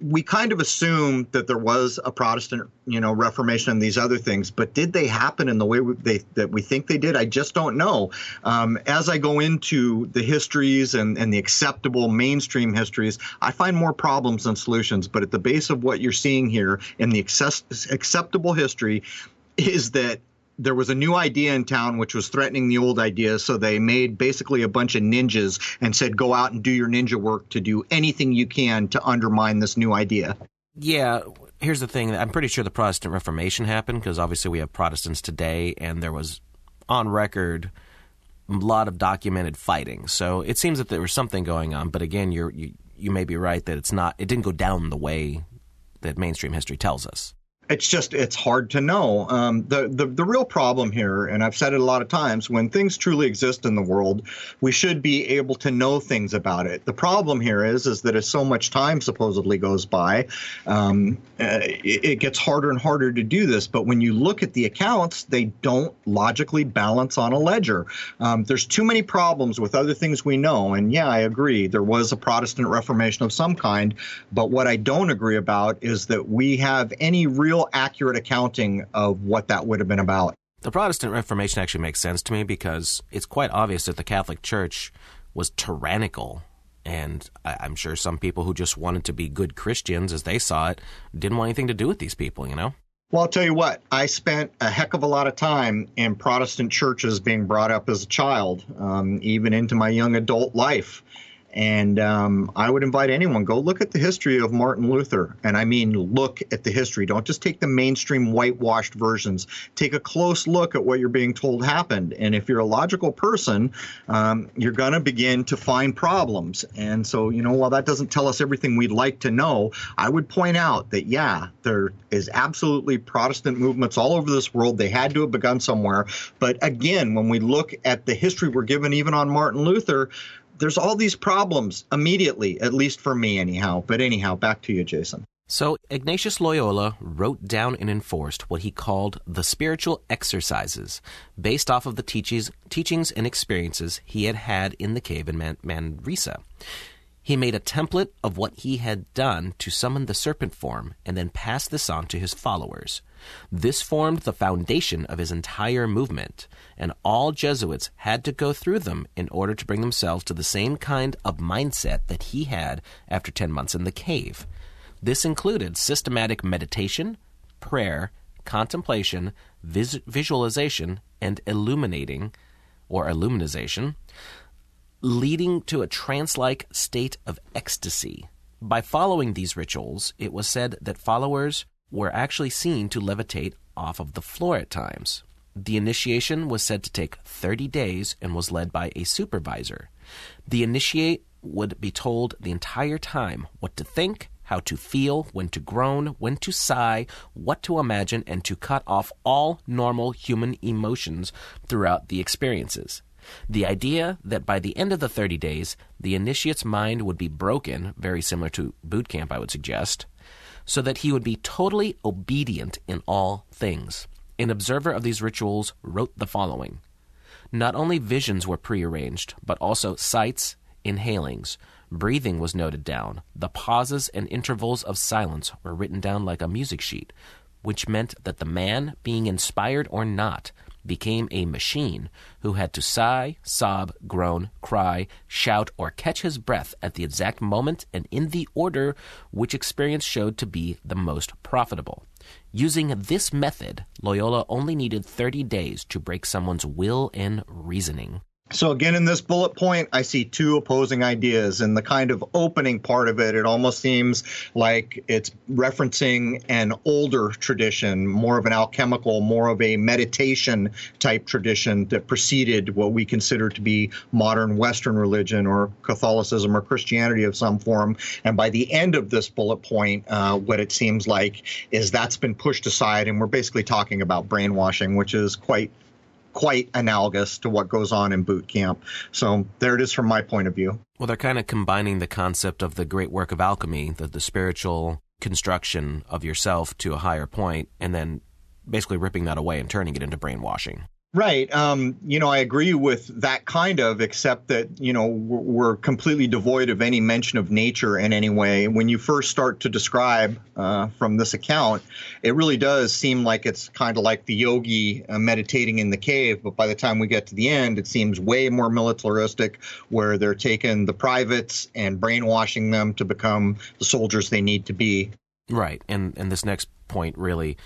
Speaker 1: we kind of assume that there was a Protestant you know, Reformation and these other things, but did they happen in the way we, they, that we think they did? I just don't know. Um, as I go into the histories and, and the acceptable mainstream histories, I find more problems than solutions. But at the base of what you're seeing here in the access, acceptable history is that there was a new idea in town which was threatening the old idea. So they made basically a bunch of ninjas and said, go out and do your ninja work to do anything you can to undermine this new idea.
Speaker 2: Yeah, here's the thing. I'm pretty sure the Protestant Reformation happened because obviously we have Protestants today, and there was on record a lot of documented fighting. So it seems that there was something going on. But again, you're, you you may be right that it's not. It didn't go down the way that mainstream history tells us
Speaker 1: it's just it's hard to know. Um, the, the the real problem here, and I've said it a lot of times, when things truly exist in the world, we should be able to know things about it. The problem here is is that as so much time supposedly goes by, um, uh, it, it, gets harder and harder to do this. But when you look at the accounts, they don't logically balance on a ledger. Um, there's too many problems with other things we know. And yeah, I agree, there was a Protestant Reformation of some kind. But what I don't agree about is that we have any real real accurate accounting of what that would have been about.
Speaker 2: The Protestant Reformation actually makes sense to me because it's quite obvious that the Catholic Church was tyrannical. And I'm sure some people who just wanted to be good Christians as they saw it didn't want anything to do with these people, you know?
Speaker 1: Well, I'll tell you what, I spent a heck of a lot of time in Protestant churches being brought up as a child, um, even into my young adult life. And um, I would invite anyone go look at the history of Martin Luther, and I mean look at the history. Don't just take the mainstream whitewashed versions. Take a close look at what you're being told happened. And if you're a logical person, um, you're going to begin to find problems. And so, you know, while that doesn't tell us everything we'd like to know, I would point out that yeah, there is absolutely Protestant movements all over this world. They had to have begun somewhere. But again, when we look at the history we're given, even on Martin Luther there's all these problems immediately, at least for me, anyhow. But anyhow, back to you, Jason.
Speaker 2: So, Ignatius Loyola wrote down and enforced what he called the spiritual exercises, based off of the teachings, teachings and experiences he had had in the cave in Man- Manresa. He made a template of what he had done to summon the serpent form and then passed this on to his followers. This formed the foundation of his entire movement, and all Jesuits had to go through them in order to bring themselves to the same kind of mindset that he had after 10 months in the cave. This included systematic meditation, prayer, contemplation, vis- visualization, and illuminating or illuminization, leading to a trance like state of ecstasy. By following these rituals, it was said that followers were actually seen to levitate off of the floor at times. The initiation was said to take 30 days and was led by a supervisor. The initiate would be told the entire time what to think, how to feel, when to groan, when to sigh, what to imagine, and to cut off all normal human emotions throughout the experiences. The idea that by the end of the 30 days, the initiate's mind would be broken, very similar to boot camp, I would suggest, so that he would be totally obedient in all things. An observer of these rituals wrote the following Not only visions were prearranged, but also sights, inhalings. Breathing was noted down. The pauses and intervals of silence were written down like a music sheet, which meant that the man, being inspired or not, became a machine who had to sigh, sob, groan, cry, shout, or catch his breath at the exact moment and in the order which experience showed to be the most profitable. Using this method, Loyola only needed 30 days to break someone's will and reasoning.
Speaker 1: So again, in this bullet point, I see two opposing ideas. In the kind of opening part of it, it almost seems like it's referencing an older tradition, more of an alchemical, more of a meditation type tradition that preceded what we consider to be modern Western religion or Catholicism or Christianity of some form. And by the end of this bullet point, uh, what it seems like is that's been pushed aside, and we're basically talking about brainwashing, which is quite quite analogous to what goes on in boot camp. So there it is from my point of view.
Speaker 2: Well, they're kind of combining the concept of the great work of alchemy, the, the spiritual construction of yourself to a higher point, and then basically ripping that away and turning it into brainwashing.
Speaker 1: Right. Um, you know, I agree with that kind of, except that, you know, we're completely devoid of any mention of nature in any way. When you first start to describe uh, from this account, it really does seem like it's kind of like the yogi uh, meditating in the cave. But by the time we get to the end, it seems way more militaristic, where they're taking the privates and brainwashing them to become the soldiers they need to be.
Speaker 2: Right. And, and this next point really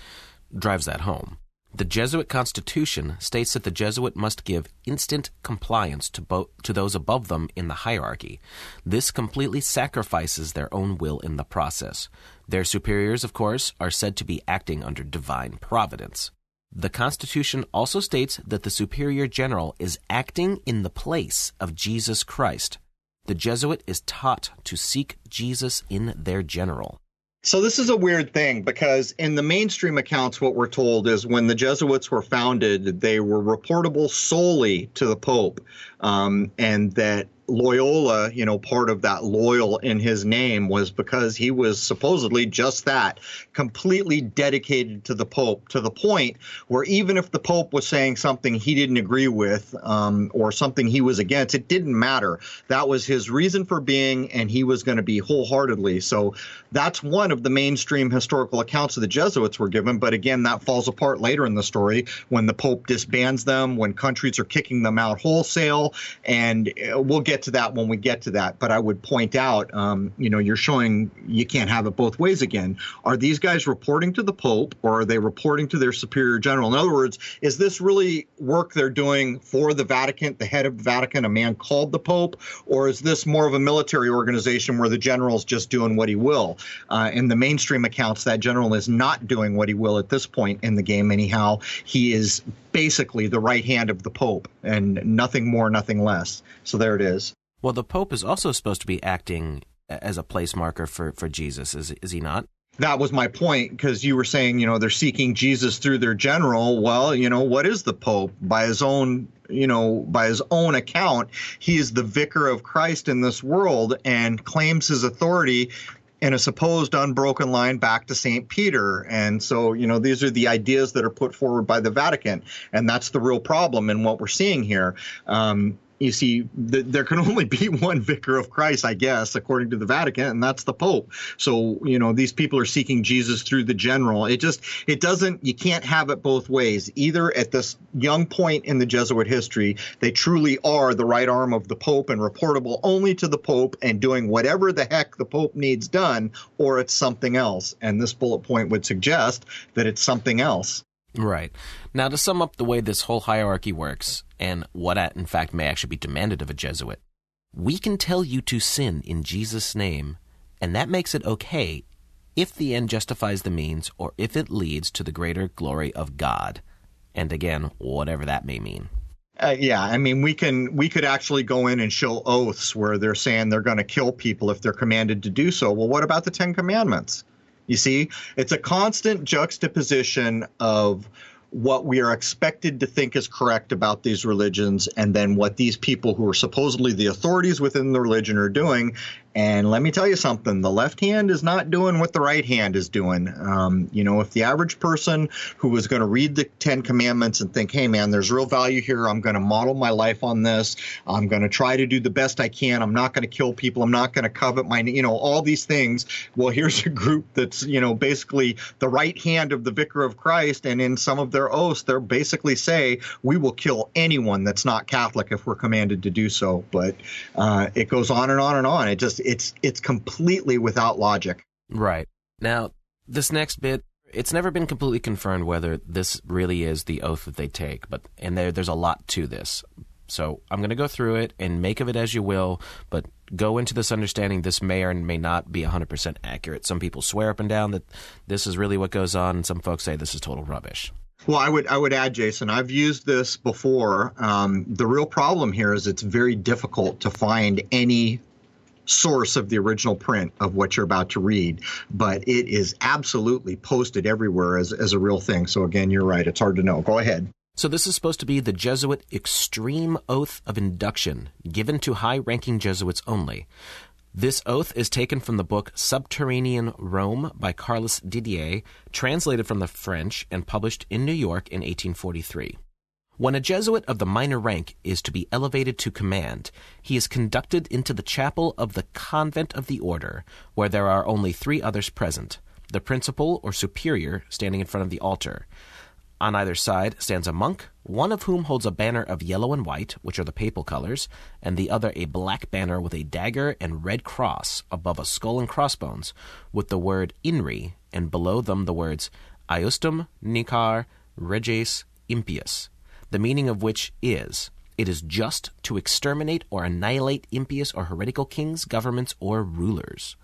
Speaker 2: drives that home. The Jesuit constitution states that the Jesuit must give instant compliance to, bo- to those above them in the hierarchy. This completely sacrifices their own will in the process. Their superiors, of course, are said to be acting under divine providence. The Constitution also states that the superior general is acting in the place of Jesus Christ. The Jesuit is taught to seek Jesus in their general.
Speaker 1: So this is a weird thing because in the mainstream accounts, what we're told is when the Jesuits were founded, they were reportable solely to the Pope, um, and that Loyola, you know, part of that loyal in his name was because he was supposedly just that, completely dedicated to the Pope, to the point where even if the Pope was saying something he didn't agree with um, or something he was against, it didn't matter. That was his reason for being, and he was going to be wholeheartedly. So that's one of the mainstream historical accounts of the Jesuits were given. But again, that falls apart later in the story when the Pope disbands them, when countries are kicking them out wholesale, and uh, we'll get to that when we get to that. But I would point out, um, you know, you're showing you can't have it both ways again. Are these guys reporting to the Pope or are they reporting to their superior general? In other words, is this really work they're doing for the Vatican, the head of the Vatican, a man called the Pope, or is this more of a military organization where the general's just doing what he will? Uh, in the mainstream accounts, that general is not doing what he will at this point in the game, anyhow. He is basically the right hand of the Pope and nothing more, nothing less. So there it is.
Speaker 2: Well, the Pope is also supposed to be acting as a place marker for, for Jesus, is, is he not?
Speaker 1: That was my point because you were saying, you know, they're seeking Jesus through their general. Well, you know, what is the Pope? By his own, you know, by his own account, he is the vicar of Christ in this world and claims his authority in a supposed unbroken line back to St. Peter. And so, you know, these are the ideas that are put forward by the Vatican. And that's the real problem in what we're seeing here. Um, you see, th- there can only be one vicar of Christ, I guess, according to the Vatican, and that's the Pope. So, you know, these people are seeking Jesus through the general. It just, it doesn't, you can't have it both ways. Either at this young point in the Jesuit history, they truly are the right arm of the Pope and reportable only to the Pope and doing whatever the heck the Pope needs done, or it's something else. And this bullet point would suggest that it's something else.
Speaker 2: Right. Now, to sum up the way this whole hierarchy works, and what in fact may actually be demanded of a Jesuit, we can tell you to sin in Jesus' name, and that makes it okay if the end justifies the means or if it leads to the greater glory of God. And again, whatever that may mean.
Speaker 1: Uh, yeah, I mean, we can we could actually go in and show oaths where they're saying they're going to kill people if they're commanded to do so. Well, what about the Ten Commandments? You see, it's a constant juxtaposition of what we are expected to think is correct about these religions and then what these people who are supposedly the authorities within the religion are doing and let me tell you something the left hand is not doing what the right hand is doing. Um, you know, if the average person who was going to read the Ten Commandments and think, hey, man, there's real value here, I'm going to model my life on this, I'm going to try to do the best I can, I'm not going to kill people, I'm not going to covet my, you know, all these things. Well, here's a group that's, you know, basically the right hand of the vicar of Christ. And in some of their oaths, they're basically say, we will kill anyone that's not Catholic if we're commanded to do so. But uh, it goes on and on and on. It just, it's it's completely without logic.
Speaker 2: Right. Now, this next bit it's never been completely confirmed whether this really is the oath that they take, but and there there's a lot to this. So I'm going to go through it and make of it as you will, but go into this understanding this may or may not be 100% accurate. Some people swear up and down that this is really what goes on, and some folks say this is total rubbish.
Speaker 1: Well, I would I would add, Jason. I've used this before. Um, the real problem here is it's very difficult to find any source of the original print of what you're about to read, but it is absolutely posted everywhere as, as a real thing. So again, you're right. It's hard to know. Go ahead.
Speaker 2: So this is supposed to be the Jesuit extreme oath of induction given to high-ranking Jesuits only. This oath is taken from the book Subterranean Rome by Carlos Didier, translated from the French and published in New York in 1843. When a Jesuit of the minor rank is to be elevated to command, he is conducted into the chapel of the convent of the order, where there are only three others present the principal or superior standing in front of the altar. On either side stands a monk, one of whom holds a banner of yellow and white, which are the papal colors, and the other a black banner with a dagger and red cross above a skull and crossbones, with the word INRI, and below them the words Iustum Nicar Reges Impius the meaning of which is it is just to exterminate or annihilate impious or heretical kings, governments, or rulers.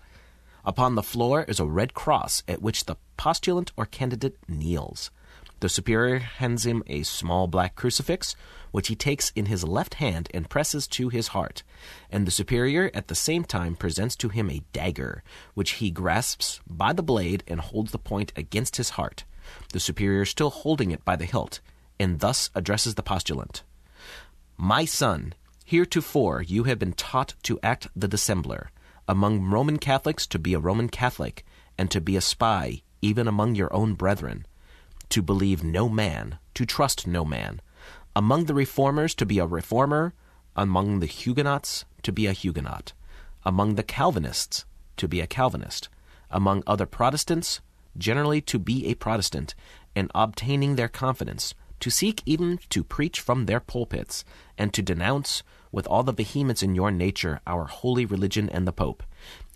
Speaker 2: Upon the floor is a red cross at which the postulant or candidate kneels. The superior hands him a small black crucifix, which he takes in his left hand and presses to his heart, and the superior at the same time presents to him a dagger, which he grasps by the blade and holds the point against his heart, the superior still holding it by the hilt, and thus addresses the postulant. My son, heretofore you have been taught to act the dissembler, among Roman Catholics to be a Roman Catholic, and to be a spy, even among your own brethren, to believe no man, to trust no man, among the reformers to be a reformer, among the Huguenots to be a Huguenot, among the Calvinists to be a Calvinist, among other Protestants generally to be a Protestant, and obtaining their confidence, to seek even to preach from their pulpits, and to denounce with all the vehemence in your nature our holy religion and the Pope,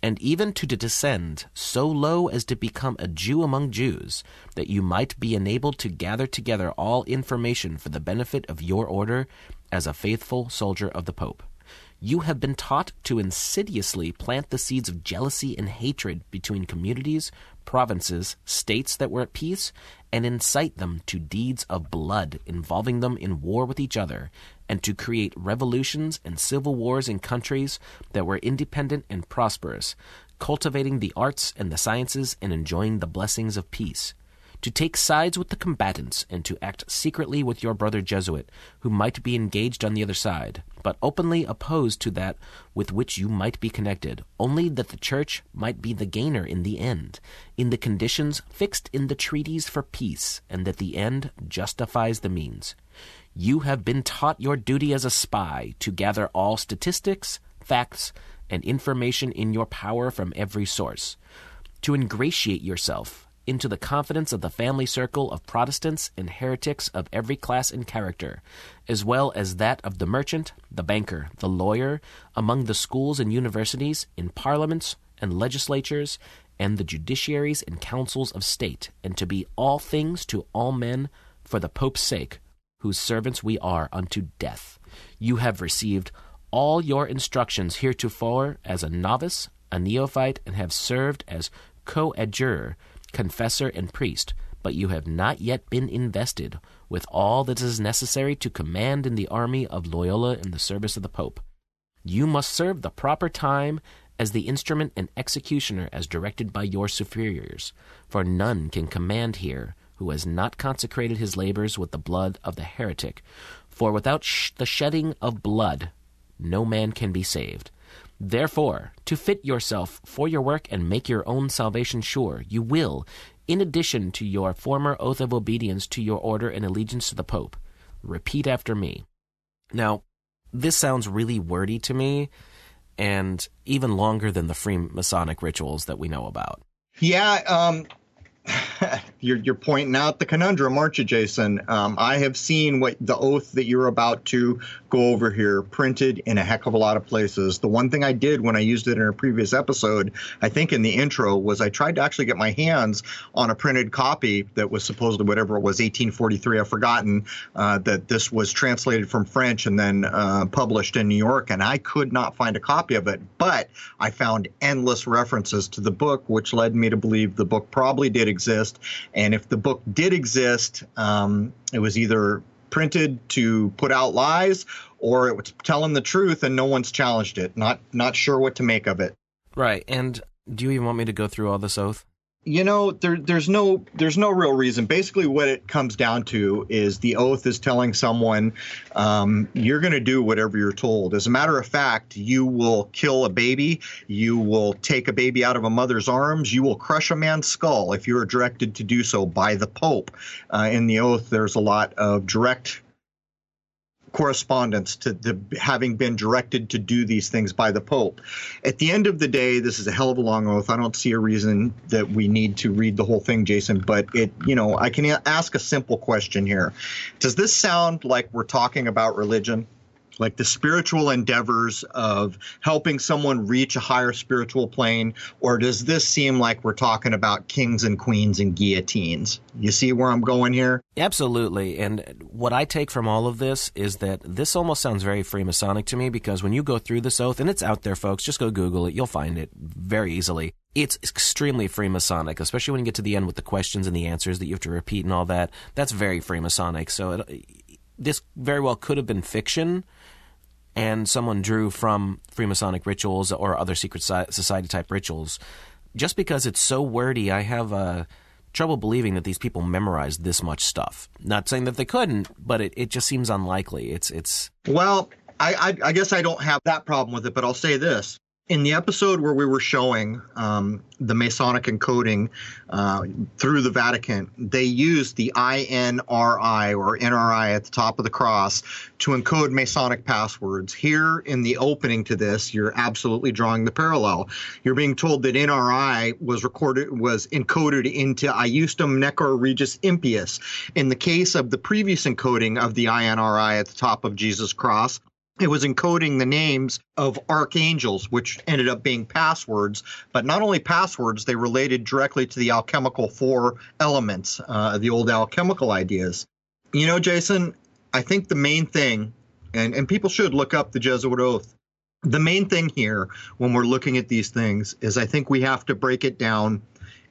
Speaker 2: and even to descend so low as to become a Jew among Jews, that you might be enabled to gather together all information for the benefit of your order as a faithful soldier of the Pope. You have been taught to insidiously plant the seeds of jealousy and hatred between communities, provinces, states that were at peace, and incite them to deeds of blood involving them in war with each other, and to create revolutions and civil wars in countries that were independent and prosperous, cultivating the arts and the sciences and enjoying the blessings of peace to take sides with the combatants and to act secretly with your brother Jesuit, who might be engaged on the other side, but openly opposed to that with which you might be connected, only that the Church might be the gainer in the end, in the conditions fixed in the treaties for peace, and that the end justifies the means. You have been taught your duty as a spy to gather all statistics, facts, and information in your power from every source, to ingratiate yourself into the confidence of the family circle of Protestants and heretics of every class and character, as well as that of the merchant, the banker, the lawyer, among the schools and universities, in parliaments and legislatures, and the judiciaries and councils of state, and to be all things to all men for the Pope's sake, whose servants we are unto death. You have received all your instructions heretofore as a novice, a neophyte, and have served as coadjutor confessor, and priest, but you have not yet been invested with all that is necessary to command in the army of Loyola in the service of the Pope. You must serve the proper time as the instrument and executioner as directed by your superiors, for none can command here who has not consecrated his labors with the blood of the heretic, for without sh- the shedding of blood no man can be saved. Therefore, to fit yourself for your work and make your own salvation sure, you will, in addition to your former oath of obedience to your order and allegiance to the Pope, repeat after me. Now, this sounds really wordy to me, and even longer than the Freemasonic rituals that we know about.
Speaker 1: Yeah, um, you're you're pointing out the conundrum, aren't you, Jason? Um, I have seen what the oath that you're about to go over here printed in a heck of a lot of places. The one thing I did when I used it in a previous episode, I think in the intro, was I tried to actually get my hands on a printed copy that was supposedly whatever it was, 1843. I've forgotten uh, that this was translated from French and then uh, published in New York, and I could not find a copy of it. But I found endless references to the book, which led me to believe the book probably did exist. And if the book did exist, um, it was either printed to put out lies or it was telling the truth and no one's challenged it. Not not sure what to make of it.
Speaker 2: Right. And do you even want me to go through all this oath?
Speaker 1: You know there, there's no there's no real reason. Basically what it comes down to is the oath is telling someone um, you're going to do whatever you're told. As a matter of fact you will kill a baby you will take a baby out of a mother's arms you will crush a man's skull if you are directed to do so by the pope. Uh, in the oath there's a lot of direct correspondence to the having been directed to do these things by the Pope. At the end of the day, this is a hell of a long oath. I don't see a reason that we need to read the whole thing, Jason, but it, you know, I can ask a simple question here. Does this sound like we're talking about religion? Like the spiritual endeavors of helping someone reach a higher spiritual plane? Or does this seem like we're talking about kings and queens and guillotines? You see where I'm going here?
Speaker 2: Absolutely. And what I take from all of this is that this almost sounds very Freemasonic to me because when you go through this oath, and it's out there, folks, just go Google it, you'll find it very easily. It's extremely Freemasonic, especially when you get to the end with the questions and the answers that you have to repeat and all that. That's very Freemasonic. So it, this very well could have been fiction and someone drew from Freemasonic rituals or other secret society type rituals. Just because it's so wordy, I have uh, trouble believing that these people memorized this much stuff. Not saying that they couldn't, but it, it just seems unlikely. It's it's
Speaker 1: well, I, I, I guess I don't have that problem with it, but I'll say this: in the episode where we were showing um, the Masonic encoding uh, through the Vatican, they used the INRI or NRI at the top of the cross to encode Masonic passwords. Here in the opening to this, you're absolutely drawing the parallel. You're being told that NRI was recorded was encoded into Iustum Nequor Regis Impius. In the case of the previous encoding of the INRI at the top of Jesus' cross, it was encoding the names of archangels, which ended up being passwords. But not only passwords, they related directly to the alchemical four elements, uh, the old alchemical ideas. You know, Jason, I think the main thing, and, and people should look up the Jesuit Oath. The main thing here, when we're looking at these things, is I think we have to break it down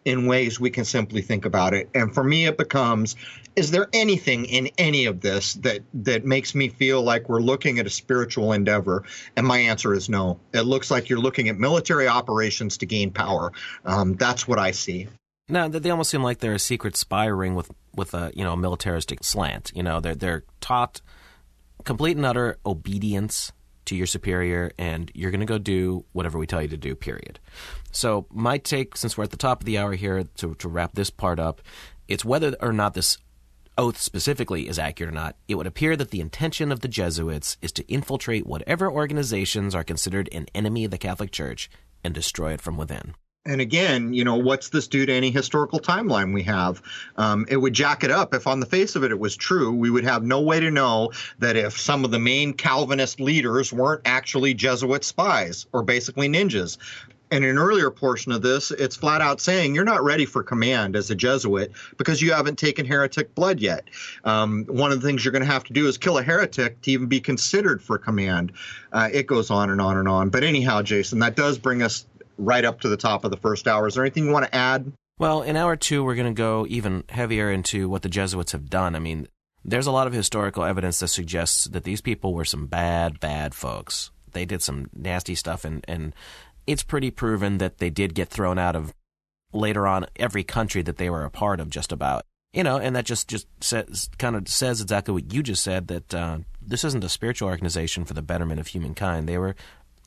Speaker 1: in ways we can simply think about it. And for me, it becomes is there anything in any of this that that makes me feel like we're looking at a spiritual endeavor? And my answer is no. It looks like you're looking at military operations to gain power. Um, that's what I see.
Speaker 2: No, they almost seem like they're a secret spy ring with with a you know militaristic slant. You know, they're they're taught complete and utter obedience to your superior, and you're going to go do whatever we tell you to do. Period. So my take, since we're at the top of the hour here, to to wrap this part up, it's whether or not this oath specifically is accurate or not, it would appear that the intention of the Jesuits is to infiltrate whatever organizations are considered an enemy of the Catholic Church and destroy it from within.
Speaker 1: And again, you know, what's this due to any historical timeline we have? Um, it would jack it up. If on the face of it it was true, we would have no way to know that if some of the main Calvinist leaders weren't actually Jesuit spies or basically ninjas in an earlier portion of this, it's flat out saying you're not ready for command as a Jesuit because you haven't taken heretic blood yet. Um, one of the things you're going to have to do is kill a heretic to even be considered for command. Uh, it goes on and on and on. But anyhow, Jason, that does bring us right up to the top of the first hour. Is there anything you want to add?
Speaker 2: Well, in hour two, we're going to go even heavier into what the Jesuits have done. I mean, there's a lot of historical evidence that suggests that these people were some bad, bad folks. They did some nasty stuff, and, and it's pretty proven that they did get thrown out of later on every country that they were a part of, just about. You know, and that just just says, kind of says exactly what you just said that uh, this isn't a spiritual organization for the betterment of humankind. They were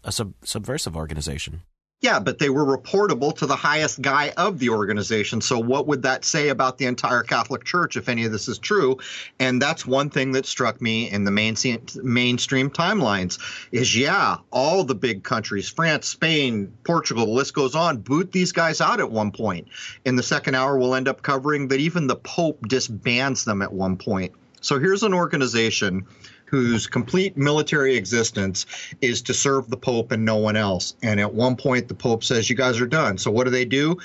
Speaker 2: a sub- subversive organization.
Speaker 1: Yeah, but they were reportable to the highest guy of the organization. So, what would that say about the entire Catholic Church if any of this is true? And that's one thing that struck me in the main, mainstream timelines is yeah, all the big countries, France, Spain, Portugal, the list goes on, boot these guys out at one point. In the second hour, we'll end up covering that even the Pope disbands them at one point. So, here's an organization whose complete military existence is to serve the Pope and no one else. And at one point, the Pope says, You guys are done. So what do they do?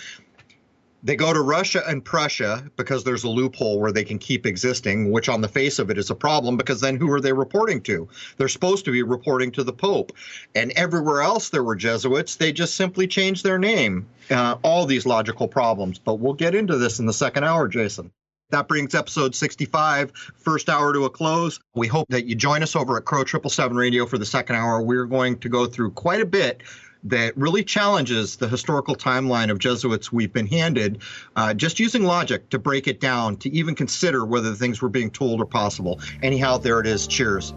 Speaker 1: They go to Russia and Prussia because there's a loophole where they can keep existing, which on the face of it is a problem because then who are they reporting to? They're supposed to be reporting to the Pope. And everywhere else there were Jesuits, they just simply changed their name. Uh, all these logical problems. But we'll get into this in the second hour, Jason. That brings episode 65, first hour to a close. We hope that you join us over at Crow 777 Radio for the second hour. We're going to go through quite a bit that really challenges the historical timeline of Jesuits we've been handed, uh, just using logic to break it down, to even consider whether the things we're being told are possible. Anyhow, there it is. Cheers.